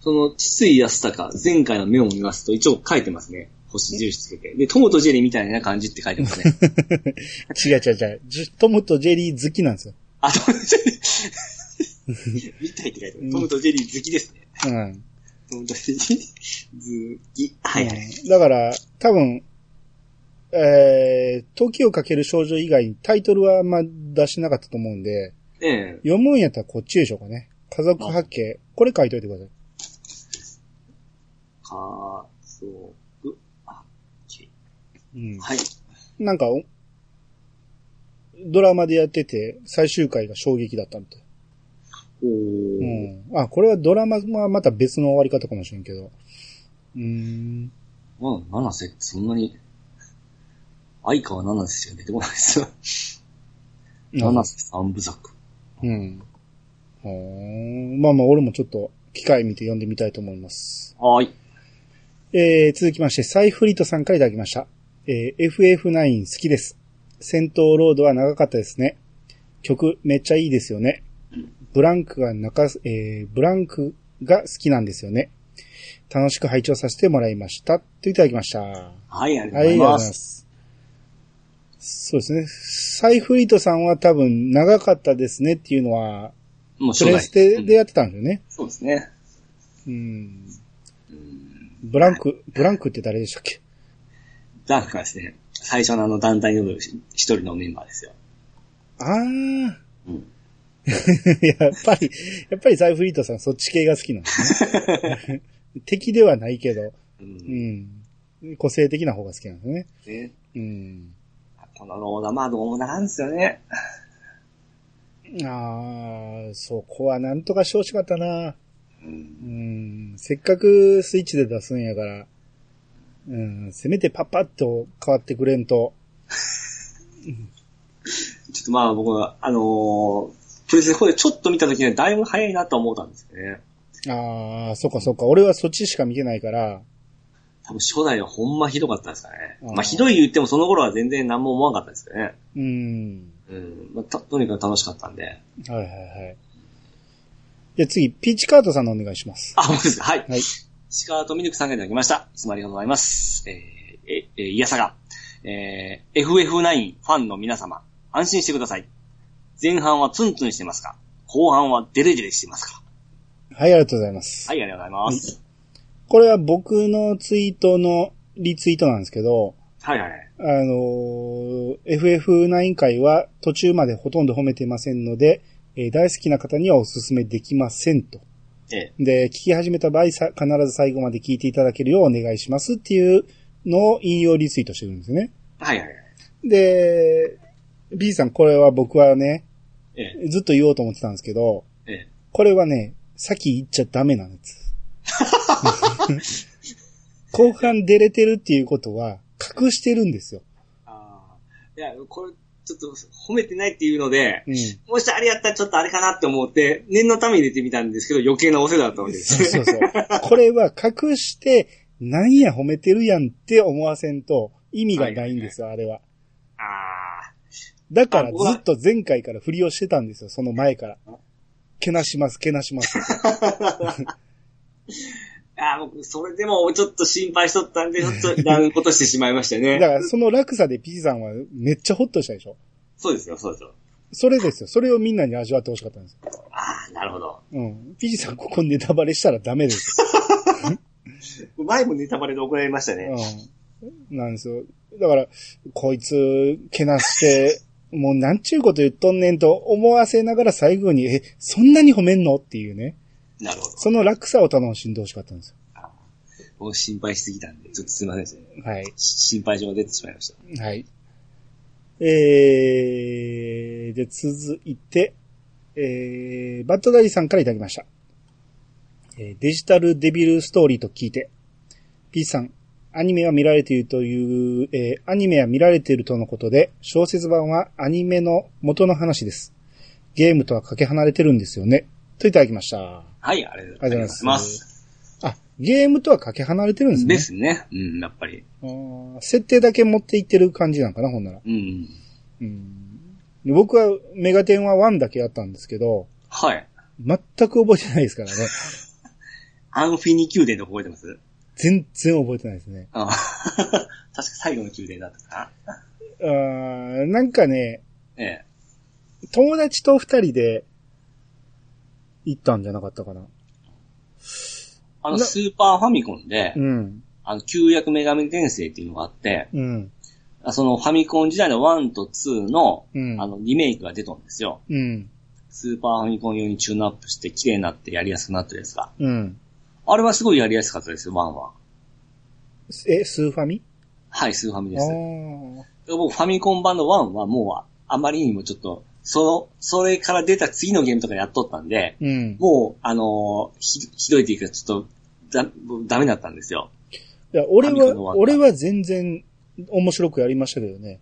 その、筒井康隆、前回のメモを見ますと、一応書いてますね。星印つけて。で、トムとジェリーみたいな感じって書いてますね。違う違う違う。ジトムとジェリー好きなんですよ。あ、トムとジェリー。みたいって書いてます。トムとジェリー好きですね。うん。トムとジェリー好き。はいはい。うんだから、多分、えー、時をかける少女以外にタイトルはあんま出してなかったと思うんで、ええ。読むんやったらこっちでしょうかね。家族発見。これ書いといてください。家族、あ、けうん。はい。なんか、おドラマでやってて、最終回が衝撃だったみたい。おー。うん。あ、これはドラマはまた別の終わり方かもしれんけど。うーん。まあ、七瀬そんなに、相川七瀬しか出てこないですよ。七瀬三部作。うん。まあまあ、俺もちょっと、機会見て読んでみたいと思います。はーい。えー、続きまして、サイフリートさんからいただきました。えー、FF9 好きです。戦闘ロードは長かったですね。曲めっちゃいいですよね。ブランクが中す、えー、ブランクが好きなんですよね。楽しく拝聴させてもらいました。といただきました。ははい、ありい、がとうございま。ありがとうござい。そうですね。サイフリートさんは多分長かったですねっていうのは、もうプレステでやってたんですよね。そうですね。うん。うん。ブランク、ブランクって誰でしたっけ？ダンクはですね、最初のあの団体に乗る一人のメンバーですよ。あー。うん。やっぱり、やっぱりサイフリートさんそっち系が好きなんですね。敵ではないけど、う。うんん。個性的な方が好きなんですね。ね。うん。このローダーまあどうもなんですよね。ああ、そこはなんとかしてほしかったな。うん。うん。せっかくスイッチで出すんやから、うん。せめてパッパッと変わってくれんと。ちょっとまあ僕は、あのー、プレステ4でちょっと見た時にはだいぶ早いなと思ったんですよね。ああ、そっかそっか。俺はそっちしか見てないから、多分初代はほんまひどかったですかね。あーまあひどい言ってもその頃は全然何も思わなかったですけどね。うん。うん。まあ、たとにかく楽しかったんで。はいはいはい。じゃあ次、ピーチカートさんのお願いします。あ、本当ですか。はい。はい。シカートミルクさんがいただきました。いつもありがとうございます。えー、え、えー、いやさが。えー、FF9 ファンの皆様、安心してください。前半はツンツンしてますが、後半はデレデレしてますか？はい、ありがとうございます。はい、ありがとうございます。これは僕のツイートのリツイートなんですけど、はい、はい。あのー FF9 回は途中までほとんど褒めてませんので、えー大好きな方にはお勧めできませんと。ええ。で、聞き始めた場合さ、必ず最後まで聞いていただけるようお願いしますっていうのを引用リツイートしてるんですね。はい、はい。はいで、B さん、これは僕はね、ええ。ずっと言おうと思ってたんですけど、ええ。これはね、先言っちゃダメなやつ。後半出れてるっていうことは、隠してるんですよ。ああ。いや、これ、ちょっと褒めてないっていうので、うん。もしあれやったらちょっとあれかなって思って、念のために入れてみたんですけど、余計なお世話だったのでそうそうそう。これは隠して、なんや褒めてるやんって思わせんと意味がないんですよ、あれは。ああ。だからずっと前回から振りをしてたんですよ、その前から。けなします、けなします。ああ、僕、それでもちょっと心配しとったんで、ちょっといらんことしてしまいましただね。からその落差で P さんはめっちゃホッとしたでしょ？そうですよ、そうですよ。それですよ。それをみんなに味わってほしかったんですよ。ああ、なるほど。うん。P さんここネタバレしたらダメです 前もネタバレで怒られましたね。よ。うん。なんですよ。だから、こいつ、けなして、もうなんちゅうこと言っとんねんと思わせながら最後に、え、そんなに褒めんの？っていうね。なるほど。その落差を楽しんでほしかったんですもう心配しすぎたんで、ちょっとすいませんでしたね。よ。はい。心配性が出てしまいました。はい。えー、で、続いて、えー、バッドダディさんからいただきました。えーデジタルデビルストーリーと聞いて、P さん、アニメは見られているという、えーアニメは見られているとのことで、小説版はアニメの元の話です。ゲームとはかけ離れてるんですよね。といただきました。はい、ありがとうございますます。あ、ゲームとはかけ離れてるんですね。ですね。うん、やっぱり。あー設定だけ持っていってる感じなんかな、ほんなら。うん。うんで僕はメガテンは1だけやったんですけど、はい。全く覚えてないですからね。アンフィニ宮殿とか覚えてます？全然覚えてないですね。あ 確か最後の宮殿だったかあーなんかね、な。ええ。友達と二人で行ったんじゃなかったかな。あの、なスーパーファミコンで、うん。あの、旧約女神転生っていうのがあって、うん。あそのファミコン時代の1と2の、うんあの、リメイクが出たんですよ。うん。スーパーファミコン用にチューンアップして綺麗になってやりやすくなってるやつが。うん。あれはすごいやりやすかったですよ、1は。え、スーファミ？はい、スーファミあです。ー僕、ファミコン版の1はもう、あまりにもちょっと、その、それから出た次のゲームとかやっとったんで、うん。もう、あのーひ、ひどいっていうか、ちょっと、だ、ダメだったんですよ。いや、俺は俺は全然面白くやりましたけどね。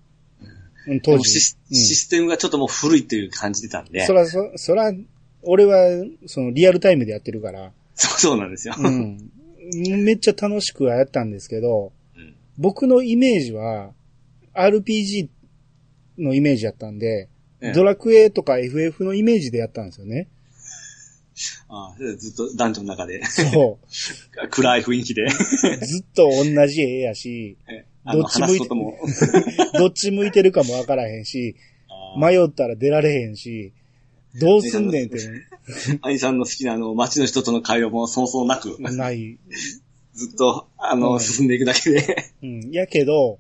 うん、で当時。もシスうんシステムがちょっともう古いっていう感じてたんで、そら、そ、そら、俺は、その、リアルタイムでやってるから、そうそうなんですよ。うん。めっちゃ楽しくはやったんですけど、うん僕のイメージは、RPG のイメージやったんで、ええドラクエとか FF のイメージでやったんですよね。ああずっと男女の中で、そ 暗い雰囲気で、う。ずっと同じ絵やし、どっち向いて。どっち向いてるかもわからへんし、あ迷ったら出られへんし、どうすんねんってアニさんの好きなあの、街の人との会話もそうそうなく、ない。ずっと、あの、うん進んでいくだけで。うん。やけど、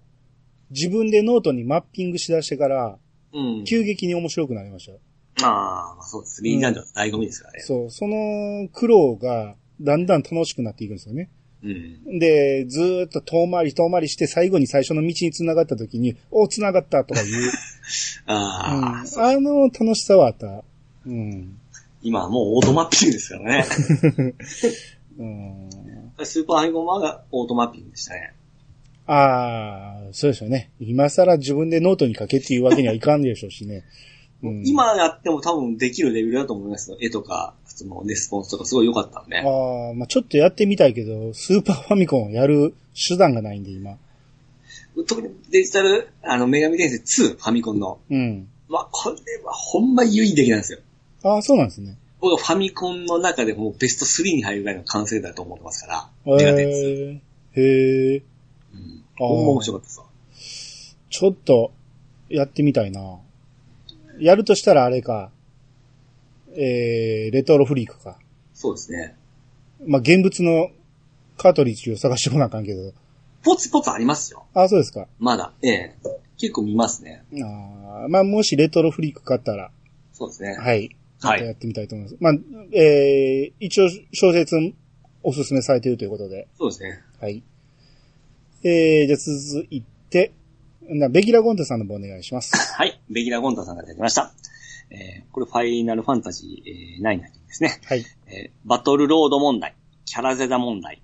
自分でノートにマッピングしだしてから、うん。急激に面白くなりましたよ。ああ、まあそうです。3Dダンジョンの醍醐味ですからね。そう、その苦労がだんだん楽しくなっていくんですよね。うん。で、ずーっと遠回り遠回りして最後に最初の道に繋がった時に、お、繋がったとかいう、うん、ああ、あの楽しさはあった。うん。今はもうオートマッピングですからね。うん、スーパーハイコンマがオートマッピングでしたね。ああ、そうですよね。今更自分でノートに書けっていうわけにはいかんでしょうしね。うん、今やっても多分できるレベルだと思いますよ。絵とか、そのレスポンスとかすごい良かったんで。ああ、まあちょっとやってみたいけど、スーパーファミコンをやる手段がないんで、今。特にデジタル、あの、女神転生2、ファミコンの。うん。まあ、これはほんま有意的なんですよ。ああ、そうなんですね。僕はファミコンの中でもベスト3に入るぐらいの完成だと思ってますから。へメガテン2。え。へえ。ほんま面白かったですわ。ちょっと、やってみたいな。やるとしたらあれか。えー、レトロフリークか。そうですね。まあ、現物のカートリッジを探してこなあかんけど。ポツポツありますよ。あ、そうですか。まだ。ええ結構見ますね。あーまあ、もしレトロフリーク買ったら、そうですね。はい。まはいたやってみたいと思います。まあ、えー、一応小説おすすめされているということで。そうですね。はい。えー、じゃあ続いて、なベギラゴンタさんの方お願いします。はい。ベギラ・ゴンタさんがいただきました。えー、これファイナルファンタジー、えー、9ですね。はい。えーバトルロード問題、キャラゼダ問題、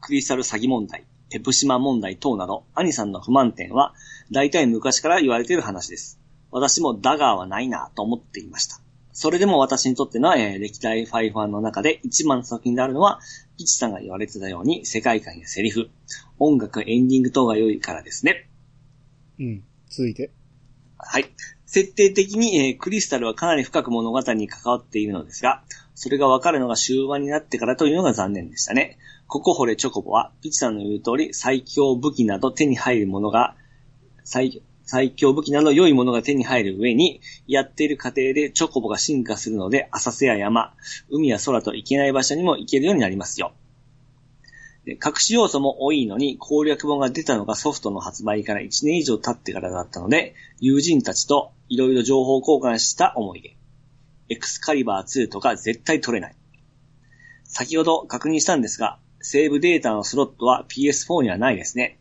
クリスタル詐欺問題、ペプシマ問題等など、アニさんの不満点は、大体昔から言われている話です。私もダガーはないなと思っていました。それでも私にとっての、えー歴代ファイファンの中で一番の作品であるのは、ピチさんが言われてたように、世界観やセリフ、音楽、エンディング等が良いからですね。うん。続いて。はい。設定的に、えークリスタルはかなり深く物語に関わっているのですが、それがわかるのが終盤になってからというのが残念でしたね。ココホレチョコボは、ピチさんの言う通り、最強武器など手に入るものが、最最強武器など良いものが手に入る上に、やっている過程でチョコボが進化するので、浅瀬や山、海や空と行けない場所にも行けるようになりますよ。隠し要素も多いのに攻略本が出たのがソフトの発売から1年以上経ってからだったので、友人たちといろいろ情報交換した思い出。エクスカリバー2とか絶対取れない。先ほど確認したんですが、セーブデータのスロットは PS4 にはないですね。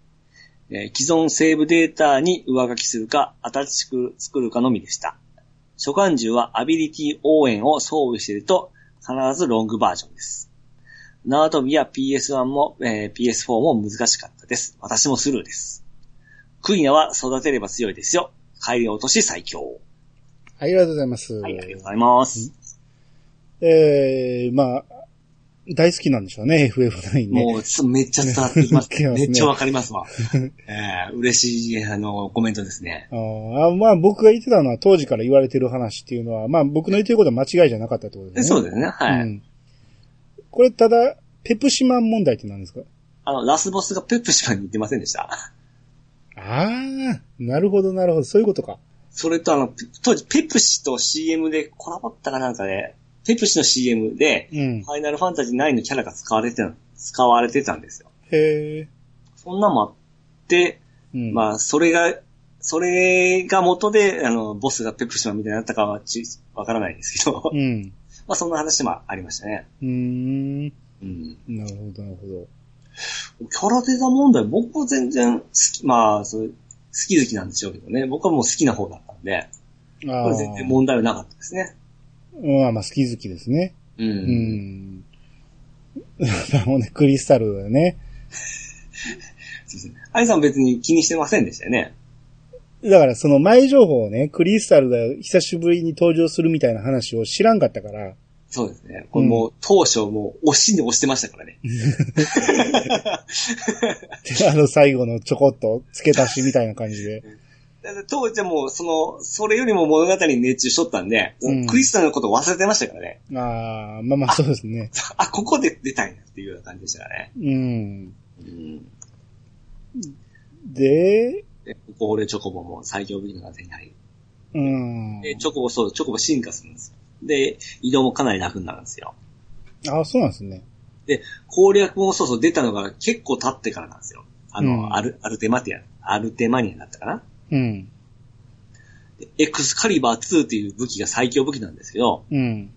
えー既存セーブデータに上書きするか、新しく作るかのみでした。初感中はアビリティ応援を装備していると、必ずロングバージョンです。縄跳びや PS1 も、えー PS4 も難しかったです。私もスルーです。クイナは育てれば強いですよ。帰り落とし最強。はい、ありがとうございます。はい、ありがとうございます。えー、まあ、大好きなんでしょうね、FF9 ね。もう、つめっちゃ伝わってきます。来ますねめっちゃわかりますわ。えー、嬉しい、あの、コメントですね。あまあ僕が言ってたのは当時から言われてる話っていうのは、まあ僕の言ってることは間違いじゃなかったってことですね。そうですね、はい。うん。これただ、ペプシマン問題って何ですか？あの、ラスボスがペップシマンに言ってませんでした。ああ、なるほどなるほど、そういうことか。それとあの、当時ペプシと CM でコラボったかなんかで、ペプシの CM で、うんフ。ァイナルファンタジー9のキャラが使われてた、使われてたんですよ。へえ。そんなもあって、うん。まあ、それが、それが元で、あの、ボスがペプシマンみたいになったかはち、わからないですけど、うん。まあ、そんな話もありましたね。うーん。うん。なるほど、なるほど。キャラデザ問題、僕は全然好き、まあ、そう、好き好きなんでしょうけどね。僕はもう好きな方だったんで、あこれ全然問題はなかったですね。まあまあ好き好きですね。うん。うん。なるほどね、クリスタルはね。そうですね。アイさん別に気にしてませんでしたよね。だからその前情報をね、クリスタルが久しぶりに登場するみたいな話を知らんかったから、そうですね。これもう、当初もう、押しに押してましたからね。であの最後のちょこっと付け足しみたいな感じで。当時はもう、その、それよりも物語に熱中しとったんで、うんクリスタルのこと忘れてましたからね。ああ、まあまあそうですね。あ、ここで出たいなっていうような感じでしたからね。うん。うん。で、で、ここ俺チョコボも最強武器の手に入る。うん。で、チョコボ、そう、チョコボ進化するんですよ。で、移動もかなり楽になるんですよ。ああ、そうなんですね。で、攻略もそうそう出たのが結構経ってからなんですよ。あの、うんアル、アルテマティア、アルテマニアだったかなうん。でエクスカリバー2っていう武器が最強武器なんですけど、うん。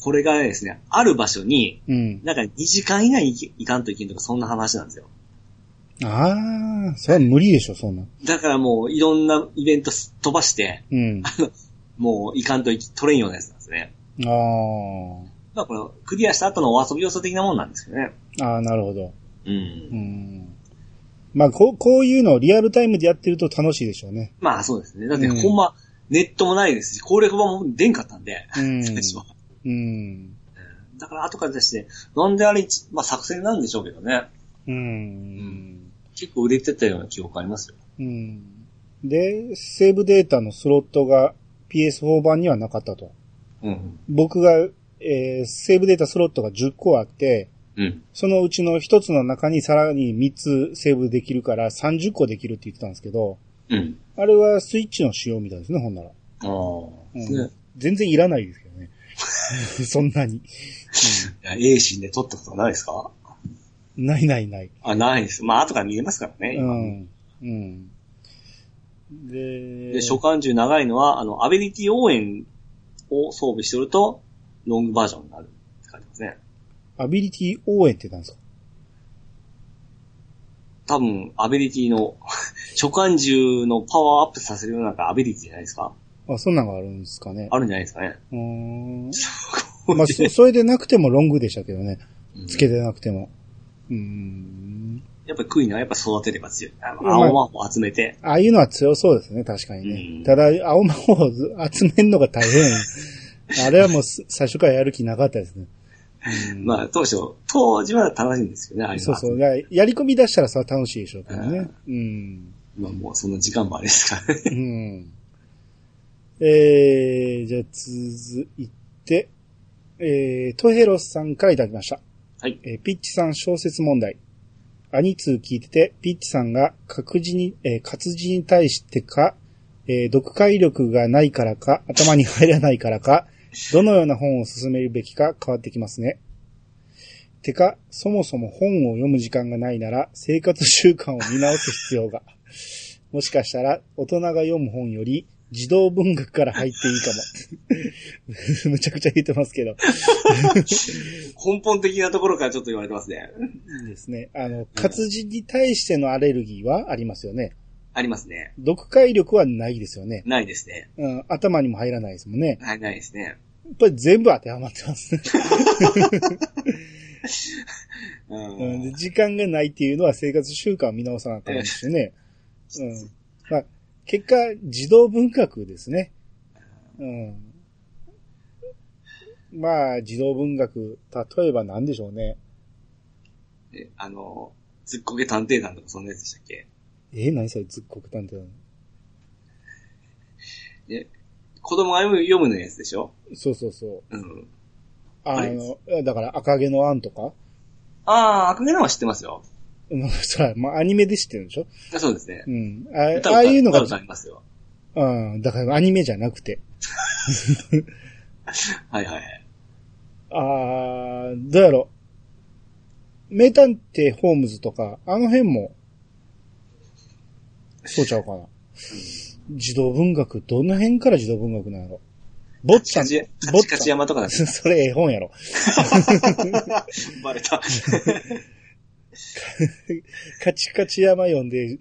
これがですね、ある場所に、うん。なんか2時間以内に行かんといけんとか、そんな話なんですよ。ああ、それは無理でしょ、そんな。だからもういろんなイベントす飛ばして、うん。もう行かんとい取れんようなやつなんですね。あまあこれ、クリアした後のお遊び要素的なもんなんですけどね。あ。ああ、なるほど。う。うんん。まあ、こう、こういうのをリアルタイムでやってると楽しいでしょうね。まあそうですね。だってうんほんま、ネットもないですし、攻略本も出んかったんで、うん最初は。うん。だから後から出して、なんであれ一、まあ作戦なんでしょうけどね。うん。結構売れてたような記憶ありますよ。うん。で、セーブデータのスロットが PS4 版にはなかったと。うん。僕が、えーセーブデータスロットが10個あって、うん。そのうちの1つの中にさらに3つセーブできるから30個できるって言ってたんですけど、うん。あれはスイッチの仕様みたいですね、ほんなら。ああ。うんね全然いらないですけどね。そんなに。いや、A シーンで撮ったことないですか？うんないないない。あ、ないです。まあ、後から見れますからね。今うん。うん。で、で、初巻中長いのは、あの、アビリティ応援を装備してると、ロングバージョンになるって書いてますね。アビリティ応援って何ですか？多分、アビリティの、初巻中のパワーアップさせるようなアビリティじゃないですか？あ、そんなんがあるんですかね。あるんじゃないですかね。うーん。まあ、そ、それでなくてもロングでしたけどね。つけてなくても。うーん。やっぱりクイーンはやっぱ育てれば強い。あのまあ青魔法集めて、ああいうのは強そうですね、確かにね。うんただ、青魔法を集めるのが大変。あれはもうす最初からやる気なかったですね。うんまあ当初、当時は楽しいんですよね、ああいうのそうそう。やり込み出したらさ、楽しいでしょうけどね。うん。まあもうそんな時間もあれですからね。うん。えー、じゃあ続いて、えー、トヘロスさんからいただきました。はい。えーピッチさん小説問題。アニツー聞いてて、ピッチさんが活字に、えー活字に対してか、えー読解力がないからか、頭に入らないからか、どのような本を進めるべきか変わってきますね。てか、そもそも本を読む時間がないなら、生活習慣を見直す必要が。もしかしたら、大人が読む本より、児童文学から入っていいかも。むちゃくちゃ言ってますけど。根本的なところからちょっと言われてますね。ですね。あの、活字に対してのアレルギーはありますよね。ありますね。読解力はないですよね。ないですね。うん、頭にも入らないですもんね。はい、ないですね。やっぱり全部当てはまってますね。ううん。時間がないっていうのは生活習慣を見直さなきゃいけないですよね。うん。まあ、結果、児童文学ですね。うん。まあ、児童文学、例えば何でしょうね。えあの、ずっこけ探偵団とかそんなやつでしたっけ？えー何それ、ずっこく探偵なので、子供が読む読むのやつでしょ？そうそうそう。うん。あの、だから赤毛のアンとか？ああ、赤毛のは知ってますよ。うんそら、まあ、アニメで知ってるんでしょ？そうですねう。ん。あ歌ああいうのがありますよ。うん。だからアニメじゃなくて。はいはいはい。あー、どうやろ？名探偵ホームズとか、あの辺も、そうちゃうかな。児童文学、どの辺から児童文学なの坊ちゃんカチ、坊カチカチ山とかだっそ それ絵本やろ。た。バレた。カチカチ山読んで、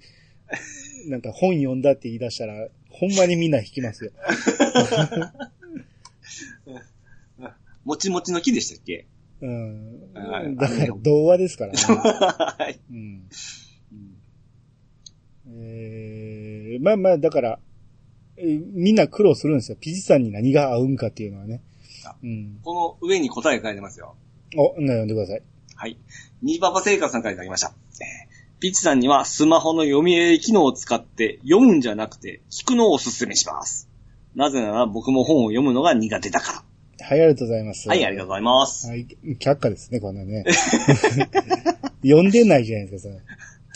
なんか本読んだって言い出したら、ほんまにみんな引きますよ。もちもちの木でしたっけ？うん。はいだから童話ですからね。はい。うん。えー、まあまあ、だから、えーみんな苦労するんですよ。ピジさんに何が合うんかっていうのはねあ。うん。この上に答え書いてますよ。お、な、読んでください。はい。ニーババ生活さんからいただきました。えーピッチさんにはスマホの読み上げ機能を使って読むんじゃなくて聞くのをお勧めします。なぜなら僕も本を読むのが苦手だかはい、ありがとうございます。ら。はい、ありがとうございます。はい、却下ですね、こんなね。読んでないじゃないですか、それ。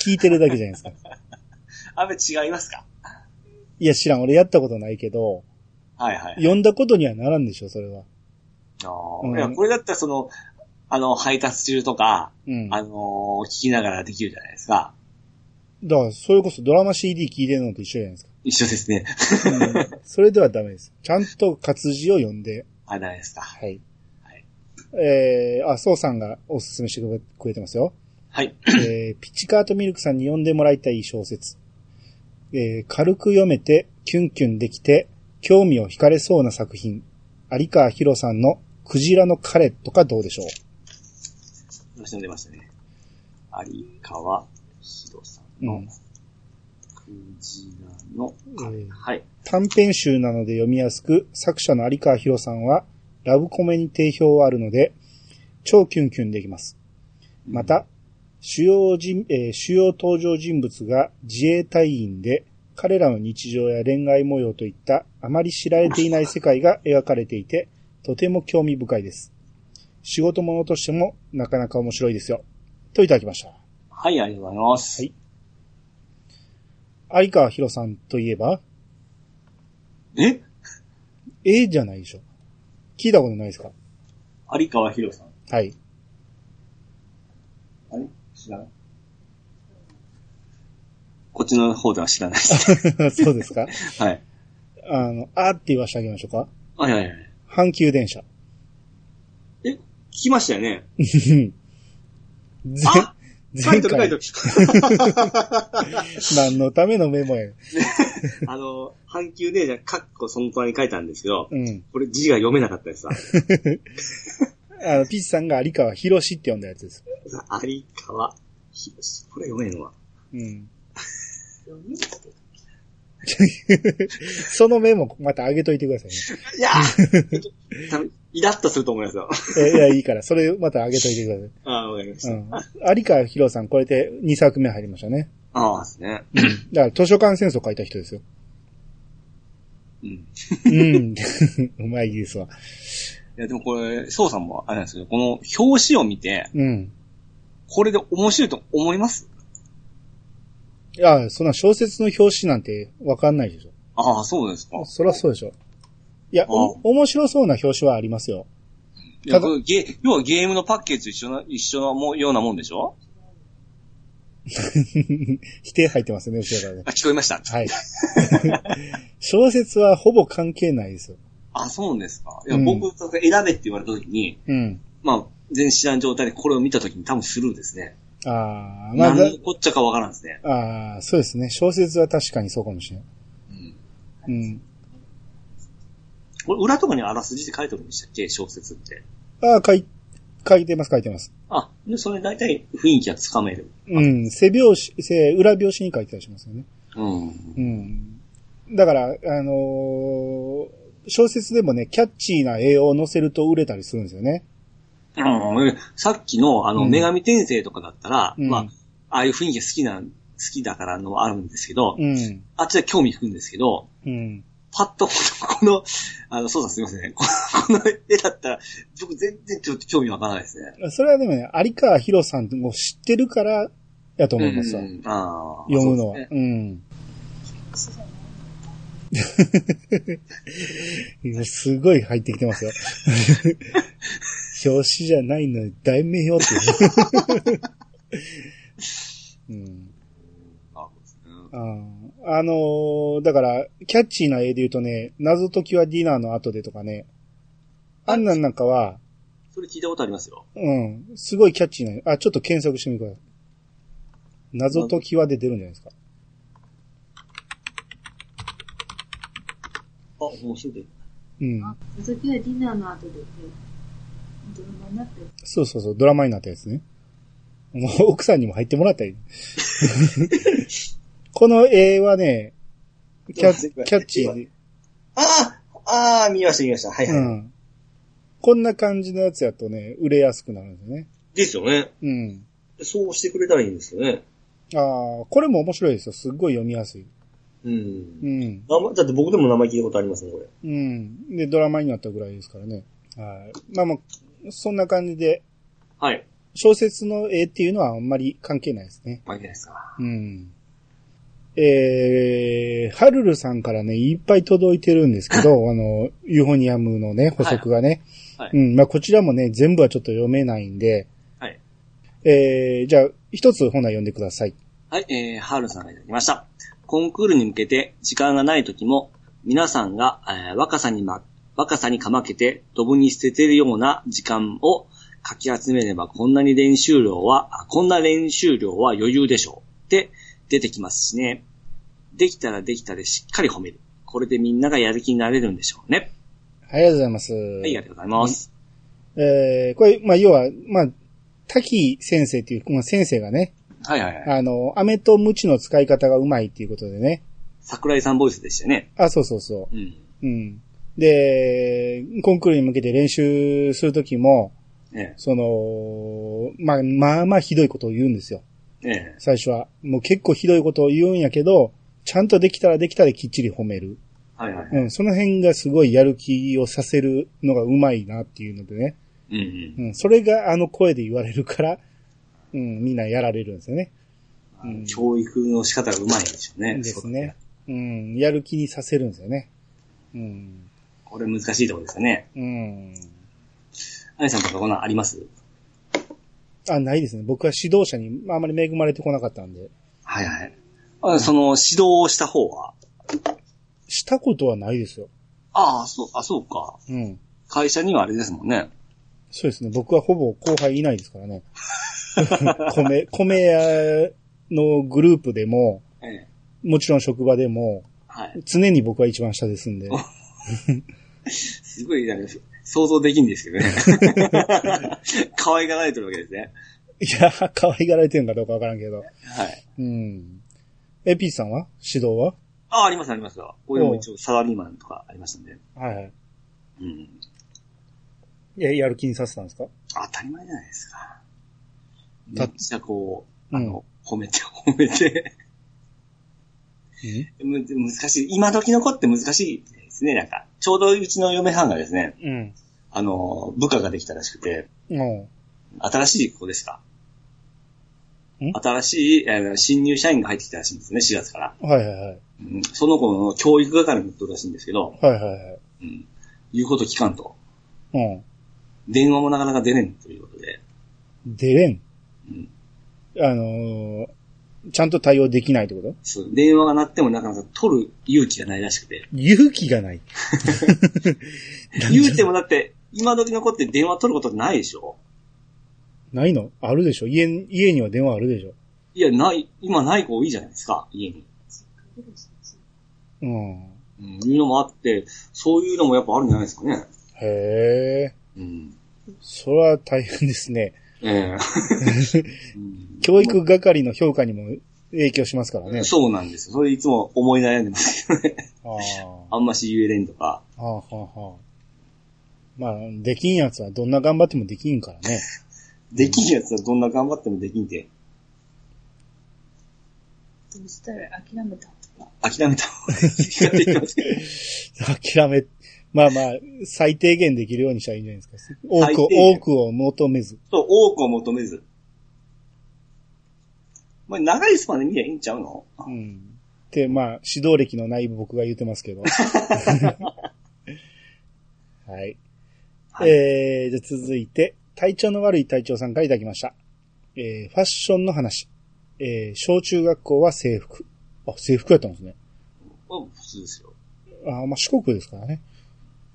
聞いてるだけじゃないですか。あべ違いますか？いや、知らん。俺やったことないけど、はいはい。読んだことにはならんでしょ、それは。あうんーいや、これだったらその、あの、配達中とか、うん。あのー聞きながらできるじゃないですか。だから、それこそドラマ CD 聞いてるのと一緒じゃないですか。一緒ですね。うん それではダメです。ちゃんと活字を読んで、あ、ないですか。はい。はいえー、あ、そうさんがおすすめしてくれてますよ。はい。えー、ピッチカートミルクさんに読んでもらいたい小説。えー、軽く読めて、キュンキュンできて、興味を惹かれそうな作品。有川博さんのクジラの彼とかどうでしょう？私読んでましたね。有川博さんの、うんクジラの、えーはい。短編集なので読みやすく、作者の有川博さんは、ラブコメに定評はあるので、超キュンキュンできます。また、主要人、えー主要登場人物が自衛隊員で、彼らの日常や恋愛模様といったあまり知られていない世界が描かれていて、とても興味深いです。仕事物としてもなかなか面白いですよ。といただきました。はい、ありがとうございます。はい有川博さんといえば、え？えじゃないでしょ。聞いたことないですか？有川博さん。はい。あれ？知らない？こっちの方では知らないです。そうですか？はい。あの、あーって言わせてあげましょうか？はいはいはい。阪急電車。え、聞きましたよね。ぜあ書前いとる書いと回、る。何のためのメモや。あの、阪急電車、カッコその隣に書いたんですけど、うん。これ字が読めなかったですさ。あの、ピッチさんが有川博士って呼んだやつです。有川博士。これ読めんのわ。うん。そのメモまた上げといてくださいね。いやイラッとすると思いますよ。えいや、いいから、それまた上げといてください。ああ、わかりました。うん。有川博さん、これで2作目入りましたね。ああですね。うん。だから図書館戦争書いた人ですよ。うん。うん。うまいですわ。いや、でもこれ、翔さんもあれなんですけど、この表紙を見て、うん。これで面白いと思います？いや、そんな小説の表紙なんてわかんないでしょ。ああ、そうですか。そりゃそうでしょ。いや、おあ面白そうな表紙はありますよ。いやゲ要はゲームのパッケージと一緒な、一緒なもようなもんでしょ？否定入ってますね、後ろからね。あ、聞こえました？はい。小説はほぼ関係ないですよ。あ、そうですか。いや、うん僕、選べって言われた時に、うん。まあ、全然知らん状態でこれを見た時に多分スルーですね。ああ、まあ、だ何のこっちゃかわからんですね。ああ、そうですね。小説は確かにそうかもしれない。うん。うん。これ、裏とかにあらすじって書いてあるんでしたっけ？小説って。ああ、書い、書いてます、書いてます。あ、で、それ大体雰囲気はつかめる。うん。背表紙、背、裏表紙に書いてたりしますよね。うん。うん。だから、あのー小説でもね、キャッチーな絵を載せると売れたりするんですよね。うん、さっきの、あの、うん女神転生とかだったら、うんまあ、ああいう雰囲気が好きな、好きだからのもあるんですけど、うん。あっちは興味引くんですけど、うん。パッと、この、あの、そうさんすみませんね。こ のこの絵だったら、僕全然ちょっと興味わからないですね。それはでもね、有川博さんも知ってるから、やと思いますわ。うんああ読むのは。そうねうん。今 すごい入ってきてますよ。表紙じゃないのに題名よって。うん、あああのーだから、キャッチーな絵で言うとね、謎解きはディナーの後でとかね、あんなんなんかは、それ聞いたことありますよ。うん、すごいキャッチーな、あ、ちょっと検索してみてください。謎解きはで出るんじゃないですか。あ、面白い。うん。あ、続きはディナーの後で、ね、ドラマになってる。そうそうそう、ドラマになったやつね。もう奥さんにも入ってもらったらいい。この絵はね、キャッキャッチーで、ああああ、見ました見ました。はいはい。うん。こんな感じのやつやとね、売れやすくなるんですよね。ですよね。うん。そうしてくれたらいいんですよね。ああ、これも面白いですよ。すっごい読みやすい。うんう。ん。だって僕でも名前聞いたことありますね、これ。うん。で、ドラマになったぐらいですからね。はい。まあまあ、そんな感じで、はい。小説の絵っていうのはあんまり関係ないですね。まあいいですか。うん。えー、ハルルさんからね、いっぱい届いてるんですけど、あの、ユーフォニアムのね、補足がね。はいうん、まあこちらもね、全部はちょっと読めないんで、はい。えー、じゃあ、一つ本来読んでください。はい、えー、ハールさんがいただきました。コンクールに向けて時間がない時も、皆さんが、えー若さにま、若さにかまけて、ドブに捨ててるような時間をかき集めれば、こんなに練習量は、あこんな練習量は余裕でしょう。って出てきますしね。できたらできたでしっかり褒める。これでみんながやる気になれるんでしょうね。ありがとうございます。はい、ありがとうございます。えー、これ、まあ要は、まあ、滝先生っていう、まあ、先生がね、はいはいはい。あの、飴と鞭の使い方がうまいっていうことでね。桜井さんボイスでしたよね。あ、そうそうそうん。う。うん。で、コンクールに向けて練習するときも、えその、まあ、まあまあひどいことを言うんですよ。え、ええ。最初は。もう結構ひどいことを言うんやけど、ちゃんとできたらできたできっちり褒める。はいはい。うん、その辺がすごいやる気をさせるのがうまいなっていうのでね。うんうん。うん、それがあの声で言われるから、うん、みんなやられるんですよね。うん教育の仕方がうまいんでしょうね。ですね。うん、やる気にさせるんですよね。うん。ここれ難しいところですよね。うん。アニさんとかこんなんあります？あ、ないですね。僕は指導者にあまり恵まれてこなかったんで。はいはい。あその、指導をした方は？したことはないですよ。ああ、そう、あ、そうか。うん。会社にはあれですもんね。そうですね。僕はほぼ後輩いないですからね。米、米屋のグループでも、ええ。もちろん職場でも、はい。常に僕は一番下ですんで。すごい、なんか想像できんですけどね。可愛がられてるわけですね。いや、可愛がられてるのかどうかわからんけど。はい。うん。え、ピーチさんは？指導は？あ、ありますありますよ。これでも一応サラリーマンとかありましたんで。はいはい。うん。や、やる気にさせたんですか？当たり前じゃないですか。めたっちゃこう、うんあの、褒めて褒めて。む難しい。今時の子って難しいですね、なんか。ちょうどうちの嫁さんがですね、うん。あの、部下ができたらしくて、うん。新しい子ですかん？新しい、えー新入社員が入ってきたらしいんですね、4月から。はいはいはい。うん、その子の教育係に行ったらしいんですけど、はいはいはい。うん、言うこと聞かんと。うん。電話もなかなか出れんということで、出れん？うん、あのーちゃんと対応できないってこと？そう電話が鳴ってもなかなか取る勇気がないらしくて。勇気がない。言うてもだって、今時の子って電話取ることないでしょ？ないの？あるでしょ？家、家には電話あるでしょ？いや、ない、今ない子多いじゃないですか、家に。うん。うん、いうのもあって、そういうのもやっぱあるんじゃないですかね。へえ。うん。それは大変ですね。ええうん 教育係の評価にも影響しますからね。そうなんですよ。それいつも思い悩んでますけどね。ああんまし言えれんとか。あ。はあ、はあ、はあ。まあ、できんやつはどんな頑張ってもできんからね。できんやつはどんな頑張ってもできんて、どうしたら諦めた諦めた。諦め、まあまあ、最低限できるようにしたらいいんじゃないですか。多く、多くを求めず。そう、多くを求めず。まあ、長いスパンで見りゃいいんちゃうの？うん。で、まあ、指導歴のない僕が言ってますけど。はい。はいえー、じゃあ続いて、体調の悪い隊長さんからいただきました。えー、ファッションの話。えー、小中学校は制服。あ、制服やったんですね。まあ普通ですよ。あ、まあ、四国ですからね。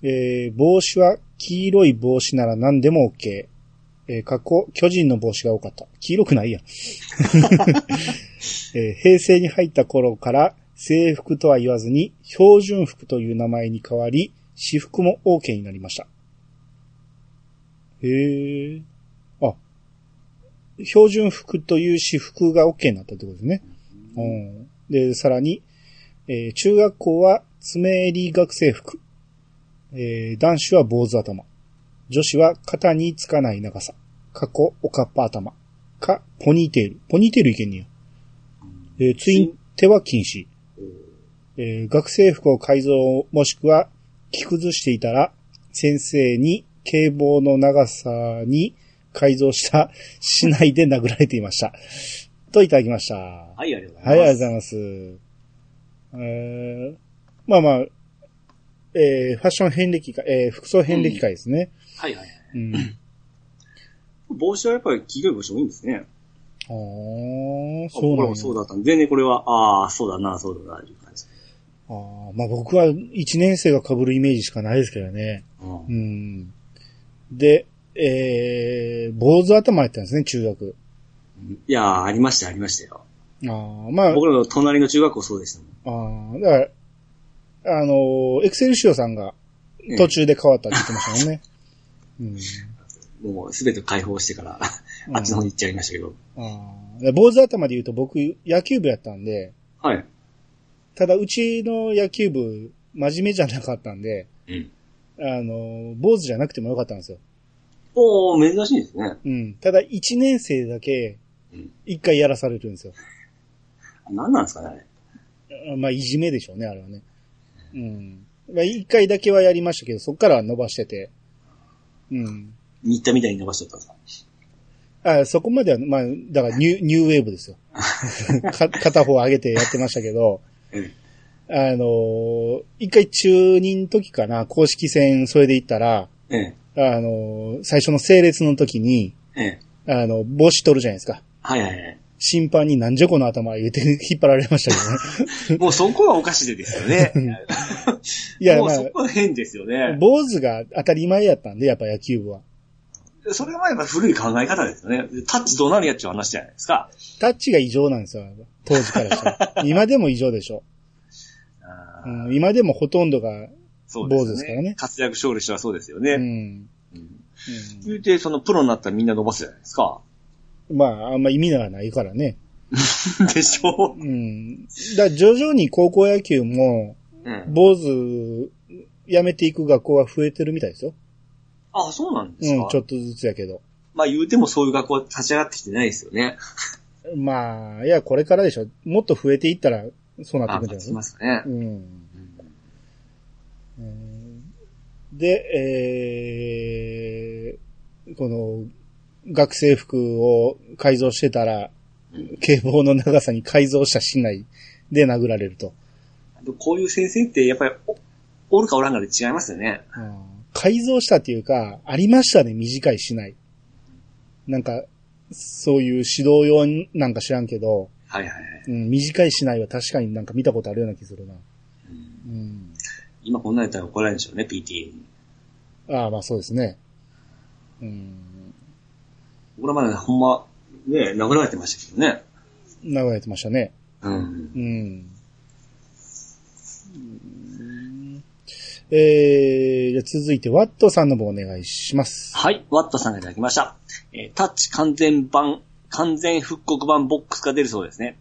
えー、帽子は黄色い帽子なら何でも OK。えー、過去、巨人の帽子が多かった。黄色くないやん。えー平成に入った頃から制服とは言わずに標準服という名前に変わり、私服も OK になりました。へえ。あ、標準服という私服が OK になったってことですね。うん。で、さらに、えー中学校は爪襟学生服。えー男子は坊主頭。女子は肩につかない長さ。過去、おかっぱ頭。か、ポニーテール。ポニーテールいけんねや。えーツインテは禁止。えー学生服を改造もしくは着崩していたら、先生に警棒の長さに改造した市内で殴られていました。といただきました。はい、ありがとうござはいい、ありがとうます。ございます。えー、まあまあ、えー、ファッション遍歴会、えー、服装遍歴会ですね。はいはいはい。うん。帽子はやっぱり黄色い帽子多いんですね。あー、あそうなんやこれもそうだったんで、全然これは、ああ、そうだな、そうだな、いう感じ。あーまあ僕は一年生が被るイメージしかないですけどね。うんうん。で、えー、坊主頭やったんですね、中学。いやー、ありました、ありましたよ。あーまあ、僕らの隣の中学校そうでしたもん。あーだから、あのー、エクセルシオさんが途中で変わったって言ってましたもんね。うん。もうすべて解放してから、あっちの方に行っちゃいましたけど。あ坊主頭で言うと僕、野球部やったんで、はい。ただうちの野球部、真面目じゃなかったんで、うん。あの、坊主じゃなくてもよかったんですよ。おー、珍しいですね。うん。ただ1年生だけうん、一回やらされるんですよ。何なんですかね、あれ。まあ、いじめでしょうね、あれはね。うん。まあ、一回だけはやりましたけど、そっからは伸ばしてて。うん。新田みたいに伸ばしちゃったあそこまでは、まあ、だからニュー、ニューウェーブですよ。か片方上げてやってましたけど、うん。あのー一回中2の時かな、公式戦それで行ったら、ええ。あのー最初の整列の時に、ええ。あの、帽子取るじゃないですか。はいはいはい。審判になんじゃこの頭言うて引っ張られましたけどね。もうそこはおかしいですよね。いや、まあもうそ、こは変ですよね。坊主が当たり前やったんで、やっぱ野球部は。それはやっぱ古い考え方ですよね。タッチどうなるやっちゅう話じゃないですか。タッチが異常なんですよ、当時からしたら。今でも異常でしょ。うん、今でもほとんどが、坊主ですからね活躍勝利したらそうですよね。うん。うんうん言うて、そのプロになったらみんな伸ばすじゃないですか。まあ、あんま意味がないからね。でしょ？うん。だ徐々に高校野球も、うん。坊主辞めていく学校が増えてるみたいですよ。あ、そうなんですか？うん、ちょっとずつやけど。まあ言うてもそういう学校は立ち上がってきてないですよね。まあ、いや、これからでしょ。もっと増えていったら、そうなってくんじゃない立ちますかね。うん。うんうんで、えー、この、学生服を改造してたら、警棒の長さに改造したしないで殴られると。こういう先生ってやっぱりお、おるかおらんかで違いますよね。うん改造したっていうか、ありましたね、短いしない。なんか、そういう指導用なんか知らんけど、はいはいはい。うん、短いしないは確かになんか見たことあるような気するな。うんうん。今こんなんやったら怒られるんでしょうね、PTA に。ああ、まあそうですね。うん。僕らまでほんま、ね、殴られてましたけどね。流れてましたね。うん。うん。えー、じゃあ続いて、ワットさんの方お願いします。はい、ワットさんがいただきました。えータッチ完全版、完全復刻版ボックスが出るそうですね。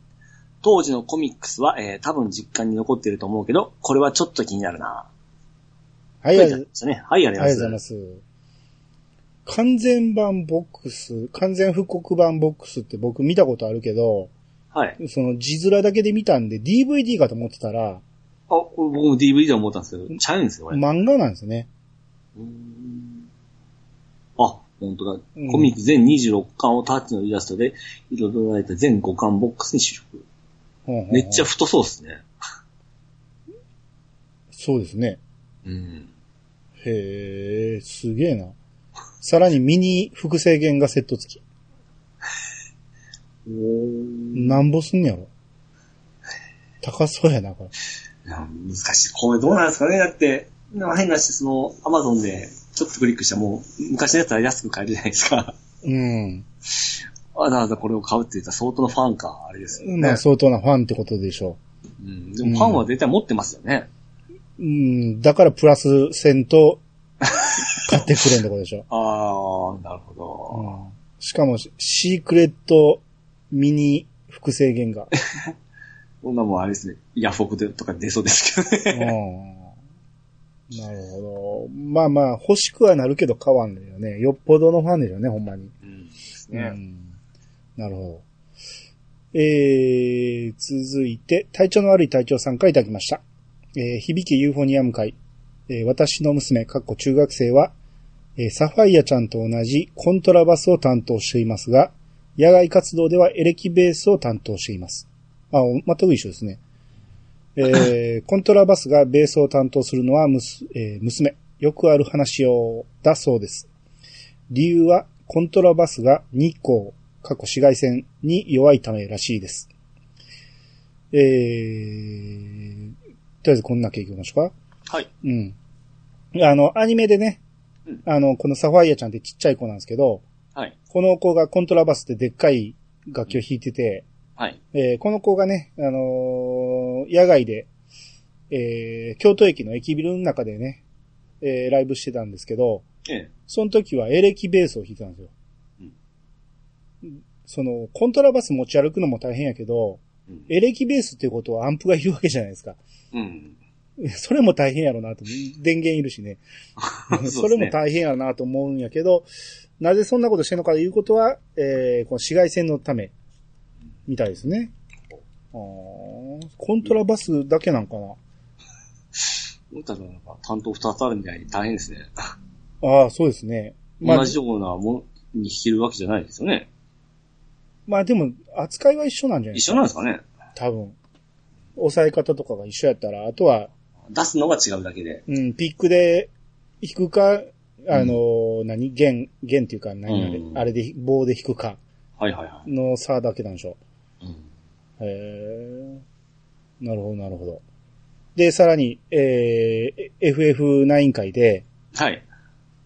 当時のコミックスは、えー多分実家に残ってると思うけど、これはちょっと気になるな。はい、ありがとうですね。はい、ありがとうございございまます。す。完全版ボックス、完全復刻版ボックスって僕見たことあるけど、はい。その字面だけで見たんで DVD かと思ってたら、あ、僕も DVD で思ったんですけど、ちゃうんですよ、これ。漫画なんですね。うーんあ、本当だうん。コミック全26巻をタッチのイラストで彩られた全5巻ボックスに収録。めっちゃ太そうですね。そうですね。うん。へえ、すげえな。さらにミニ複製弦がセット付き。なんぼすんねやろ。高そうやな、これ。難しい。これどうなんですかねだって、まあ変なし、その、アマゾンでちょっとクリックしたらもう、昔のやつは安く買えるじゃないですか。うん。わざわざこれを買うって言ったら相当のファンか、あれですよね。まあ相当なファンってことでしょうん、でもファンは絶対持ってますよね。う。うん、だからプラス線と買ってくれんってことでしょ。ああ、なるほうど。ん、しかも、シークレットミニ複製弦が。こんなもんあれですね。ヤフオクでとか出そうですけどうね。ん。なるほど。まあまあ、欲しくはなるけど買わんのよね。よっぽどのファンでしょうね、ほんまに。うん。ですね。うん。なるほど。えー、続いて、体調の悪い隊長さんからいただきました。えー、響きユーフォニアム会。えー私の娘、かっこ中学生は、えーサファイアちゃんと同じコントラバスを担当していますが、野外活動ではエレキベースを担当しています。あ、お全く一緒ですね。えー コントラバスがベースを担当するのはむす、えー娘。よくある話を、だそうです。理由は、コントラバスが日光、過去紫外線に弱いためらしいです。えー、とりあえずこんな経験ましょうか？はい。うん。あの、アニメでねうん、あの、このサファイアちゃんってちっちゃい子なんですけど、はい。この子がコントラバスってでっかい楽器を弾いてて、はい。えーこの子がね、あのー野外で、えー京都駅の駅ビルの中でね、えーライブしてたんですけど、ええ。その時はエレキベースを弾いてたんですよ。その、コントラバス持ち歩くのも大変やけど、うんエレキベースっていうことはアンプがいるわけじゃないですか。うん。それも大変やろうなと。電源いるしね。それも大変やろうなと思うんやけど、なぜそんなことしてんのかということは、えー、この紫外線のため、みたいですね。コントラバスだけなんかな思ったらなんか担当二つあるみたいに大変ですね。ああ、そうですね。まあ同、じようなものに弾けるわけじゃないですよね。まあでも、扱いは一緒なんじゃない一緒なんですかね多分。抑え方とかが一緒やったら、あとは、出すのが違うだけで。うん、ピックで弾くか、あの、何？弦、弦っていうか、何あれ、うんあれで、棒で弾くかはいはいはい。の差だけなんでしょ。うんへえ。なるほど、なるほど。で、さらに、えー、FF9 回で、はい。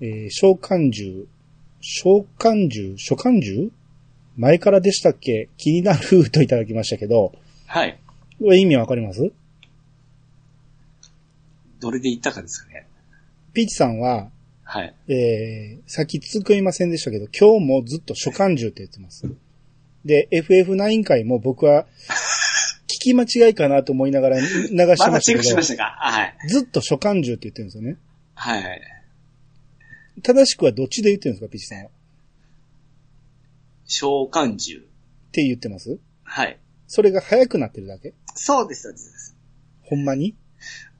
えー召喚獣、召喚獣、召喚獣？前からでしたっけ？気になるといただきましたけど、はい。これ意味わかります？どれで言ったかですかね。ピーチさんは、はい。えー、さっき突っ込みませんでしたけど、今日もずっと召喚獣って言ってます。で、FF9 回も僕は、聞き間違いかなと思いながら流してまましただチェックしけど、ましたか？はい。ずっと召喚獣って言ってるんですよね。はい。正しくはどっちで言ってるんですか、ピーチさんは？っ召喚獣。て言ってます？はい。それが早くなってるだけ？そうです、そうです。ほんまに？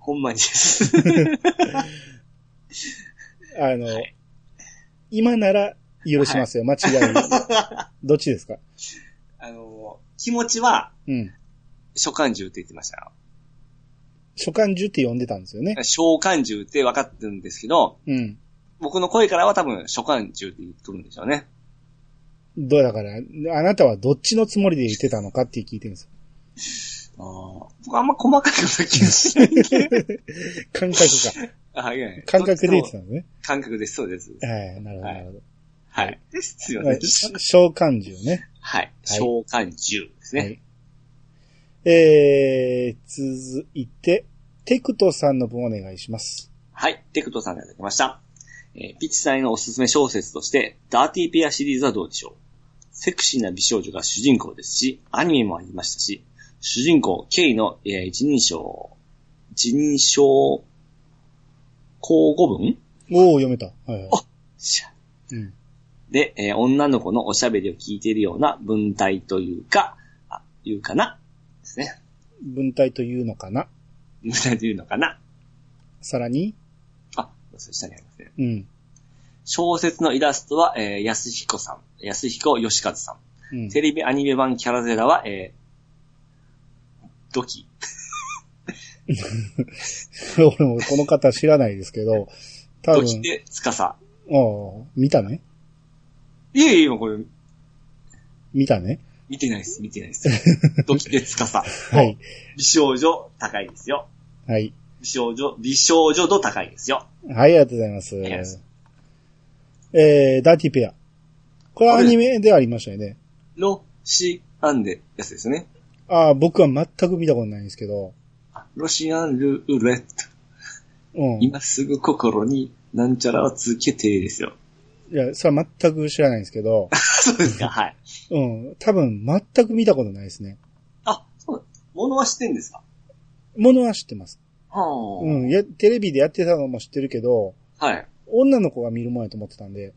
ほんまにです。あの、はい今なら許しますよ、間違い。どっちですか？あの、気持ちは、うん。召喚獣って言ってましたよ。召喚獣って呼んでたんですよね。召喚獣って分かってるんですけど、うん。僕僕の声からは多分召喚獣って言っとるんでしょうね。どうだから、あなたはどっちのつもりで言ってたのかって聞いてるんですよ。あー僕あんま細かいこと気にしないんで。感覚か。あはいはい感覚で言ってたのね。も感覚です、そうです。はい、なるほど、はないるほど。はい。ですよねはい。し召喚獣ね。はい。召喚獣ですね。はい。えー、続いて、テクトさんの分お願いします。はい。テクトさんがいただきました。えーピッチさんへのおすすめ小説として、ダーティーペアシリーズはどうでしょうセクシーな美少女が主人公ですし、アニメもありましたし、主人公、ケイの、えー一人称、一人称、交互文？おー、読めた。はいはい。あしゃうん。で、えー女の子のおしゃべりを聞いているような文体というか、あ、いうかな？ですね。文体というのかな？文体というのかな？さらに、あ、そう下にありますね。うん。小説のイラストは、えー、安彦さん、安彦義和さん。うん。テレビアニメ版キャラゼラは、えー、ドキ。俺もこの方知らないですけど、多分、ドキでつかさ。おー見たねいえいえ、今これ、見たね見てないです、見てないです。ドキでつかさ。はい。美少女高いですよ。はい。美少女、美少女度高いですよ。はい、ありがとうございます。えー、ダーティーペア。これはアニメでありましたよね。ロシアンでやつですね。ああ、僕は全く見たことないんですけど、あロシアンルーレット。うん。い今すぐ心になんちゃらをつけてですよ。や、それは全く知らないんですけど、そうですか、はい。うん。多分全く見たことないですね。あ、そう、ものは知ってんですか？ものは知ってます。はあ、うん。や、テレビでやってたのも知ってるけど、はい。女の子が見るもんやと思ってたんで、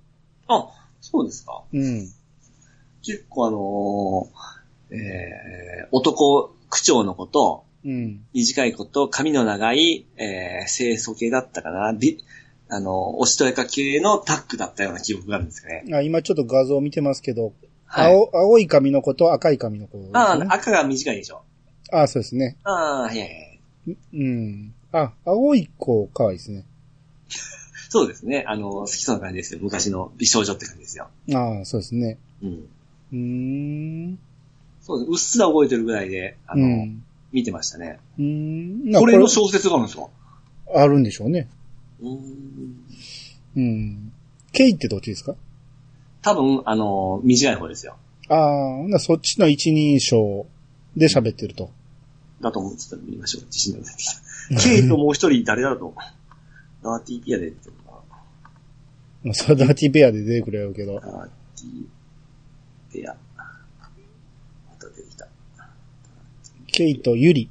あ、そうですか。うん。結構あのーえー、男区長の子と、うん。短い子と髪の長い、えー、清楚系だったかな。び、あの、おしとやか系のタッグだったような記憶があるんですかね。あ今ちょっと画像見てますけど、はい。青、青い髪の子と赤い髪の子ね、ああ、赤が短いでしょ。ああ、そうですね。ああ、はいはいはい。うん。あ、青い子、可愛いですね。そうですね。あの、好きそうな感じですよ。昔の美少女って感じですよ。ああ、そうですね。うん。うーん。そうです。うっすら覚えてるぐらいで、あの、うん。見てましたね。うーん。これの小説があるんですか？あるんでしょうね。うーん。うん。ケイってどっちですか？多分、あの、短い方ですよ。ああ、そっちの一人称で喋ってると。だと思う。ちょっと見ましょう。自信が出てきた。ケイともう一人誰だろうダーティーピアでってまあ、それダーティーペアで出てくれるけどな。。ダーティーペア。また出てきた。ケイとユリ。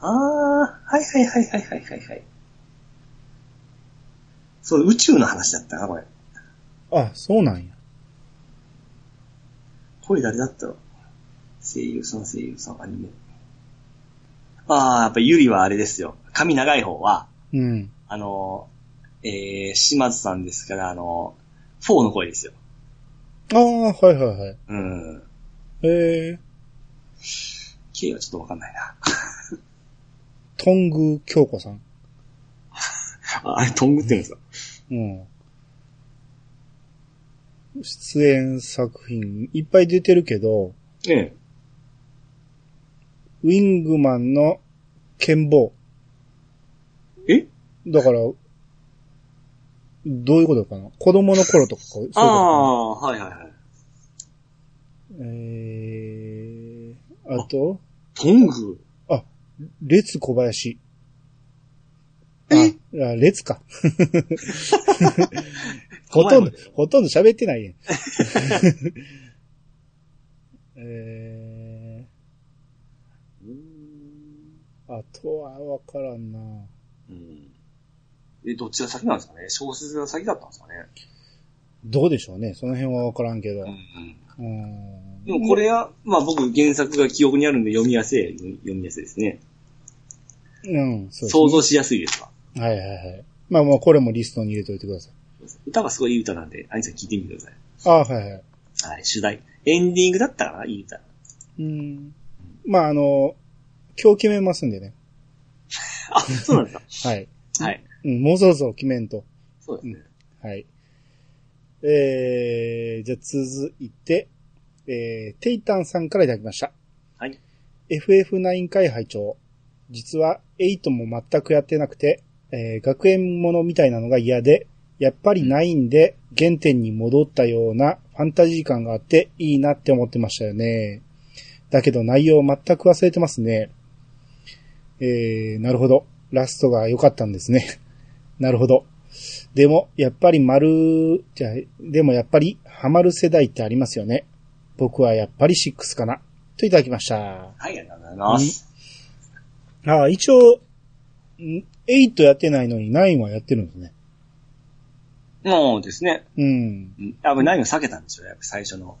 あー、はいはいはいはいはいはいはい。そう、宇宙の話だったな、これ。あ、そうなんや。これ誰だったの？声優さん、声優さん、アニメ。あー、やっぱユリはあれですよ。髪長い方は、うん。あの、えー、島津さんですから、あの、4の声ですよ。ああ、はいはいはい。うん。ええちょっとわかんないな。トング京子さん。ああれ、トングって言うんですか？うん。出演作品いっぱい出てるけど、ええ。ウィングマンの剣棒。え？だから、どういうことかな？子供の頃とか、そういうことかな？ああ、はいはいはい。えー、あと、トング列小林。え？あ、か。ほとんど、ほとんど喋ってないやん。えー、あとはわからんな。うん。え、どっちが先なんですかね？小説が先だったんですかね？どうでしょうね。その辺はわからんけど。うん。うん。でもこれは、まあ僕原作が記憶にあるんで読みやすい、読みやすいですね。うん、そうですね想像しやすいですわ。はいはいはい。まあまあ、これもリストに入れといてください。歌がすごいいい歌なんで、アニさん聞いてみてください。ああ、はいはい。はい、主題。エンディングだったかないい歌。うん。まああの、今日決めますんでね。あ、そうなんです はい。か。はい。うん、もうそろそろ決めんと。そうですね。はい。えー、じゃあ続いて、えー、テイタンさんからいただきました。はい。FF9 回拝聴実は8も全くやってなくて、えー、学園ものみたいなのが嫌で、やっぱり9で原点に戻ったようなファンタジー感があっていいなって思ってましたよね。だけど内容全く忘れてますね。えー、なるほど。ラストが良かったんですね。なるほど。でも、やっぱり丸、じゃあでもやっぱりハマる世代ってありますよね。僕はやっぱり6かな。といただきました。はい、ありがとうございます。ああ、一応、ん8やってないのに9はやってるんですね。もうですね。うん。うん。やっぱ何を避けたんでしょうやっぱ最初の、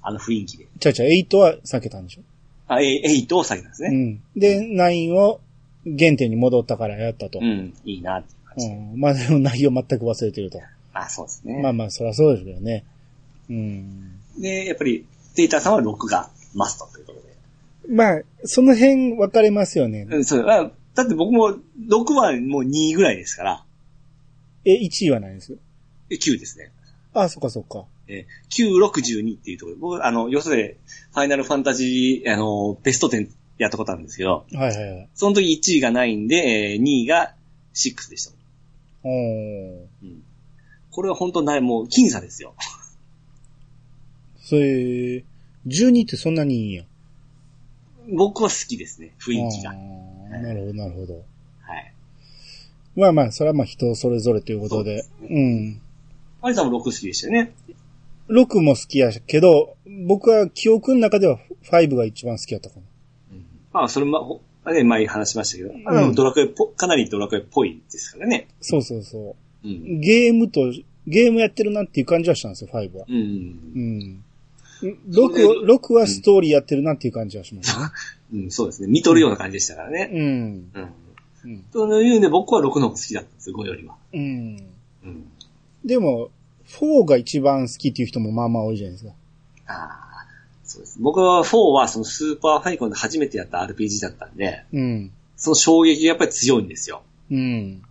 あの雰囲気で。ちゃうちゃう、8は避けたんでしょ？あ、え、8を避けたんですね。うん。で、9を原点に戻ったからやったと。うん。いいなっていうん。まあでも内容全く忘れてると。あ、そうですね。まあまあ、そりゃそうですけどね。うん。で、やっぱり、データさんは6がマストということで。まあ、その辺分かれますよね。うん、そう。あだって僕も、6はもう2ぐらいですから、え、1位はないですよ。え9ですね。あ、そっかそっか。えー、9、6、12っていうところで、僕、あの、要するに、ファイナルファンタジー、あの、ベスト10やったことあるんですけど、はいはいはい。その時1位がないんで、えー、2位が6でした。おー。うん。これは本当ない、もう、僅差ですよ。それ、12ってそんなにいいんや？僕は好きですね、雰囲気が。なるほど、なるほど。はい。まあまあ、それはまあ人それぞれということで。そううん。アリさんも6好きでしたよね。6も好きやけど、僕は記憶の中では5が一番好きやったかな。まあ、それも、ほね、前話しましたけど、あの、うんドラクエかなりドラクエっぽいですからね。そうそうそうん。う。ゲームと、ゲームやってるなっていう感じはしたんですよ、5は。うん。うん。それ6では、6はストーリーやってるなっていう感じはしましたね。うん、そうですね。見とるような感じでしたからね。うん。うん。うん。という意味で僕は6の方が好きだったんですよ、5よりは。うん。うん。でも、4が一番好きっていう人もまあまあ多いじゃないですか。ああ、そうです。僕は4はそのスーパーファイコンで初めてやった RPG だったんで、うん。その衝撃がやっぱり強いんですよ。うん。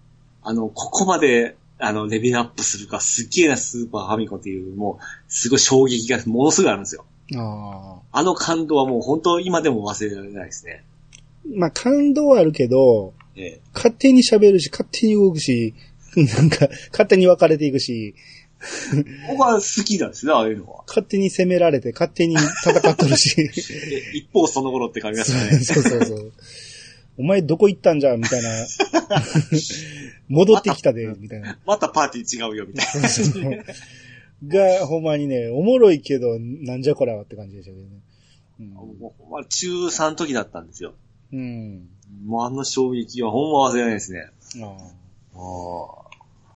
あの、ここまで、あの、レベルアップするか、すっげえなスーパーファミコンっていう、もう、すごい衝撃がものすごいあるんですよ。ああ。あの感動はもう本当今でも忘れられないですね。まあ感動はあるけど、ええ。勝手に喋るし、勝手に動くし、なんか、勝手に分かれていくし、僕は好きなんですね、ああいうのは。勝手に攻められて、勝手に戦っとるし。え一方その頃って感じがしたね。そうそうそう。お前どこ行ったんじゃみたいな。戻ってきたで、みたいな。またパーティー違うよ、みたいそうそうそうが、ほんまにね、おもろいけど、なんじゃこらはって感じでしたけどね。うほんま中3の時だったんですよ。うん。もうあの衝撃はほんま忘れないですね。うん。ああああ。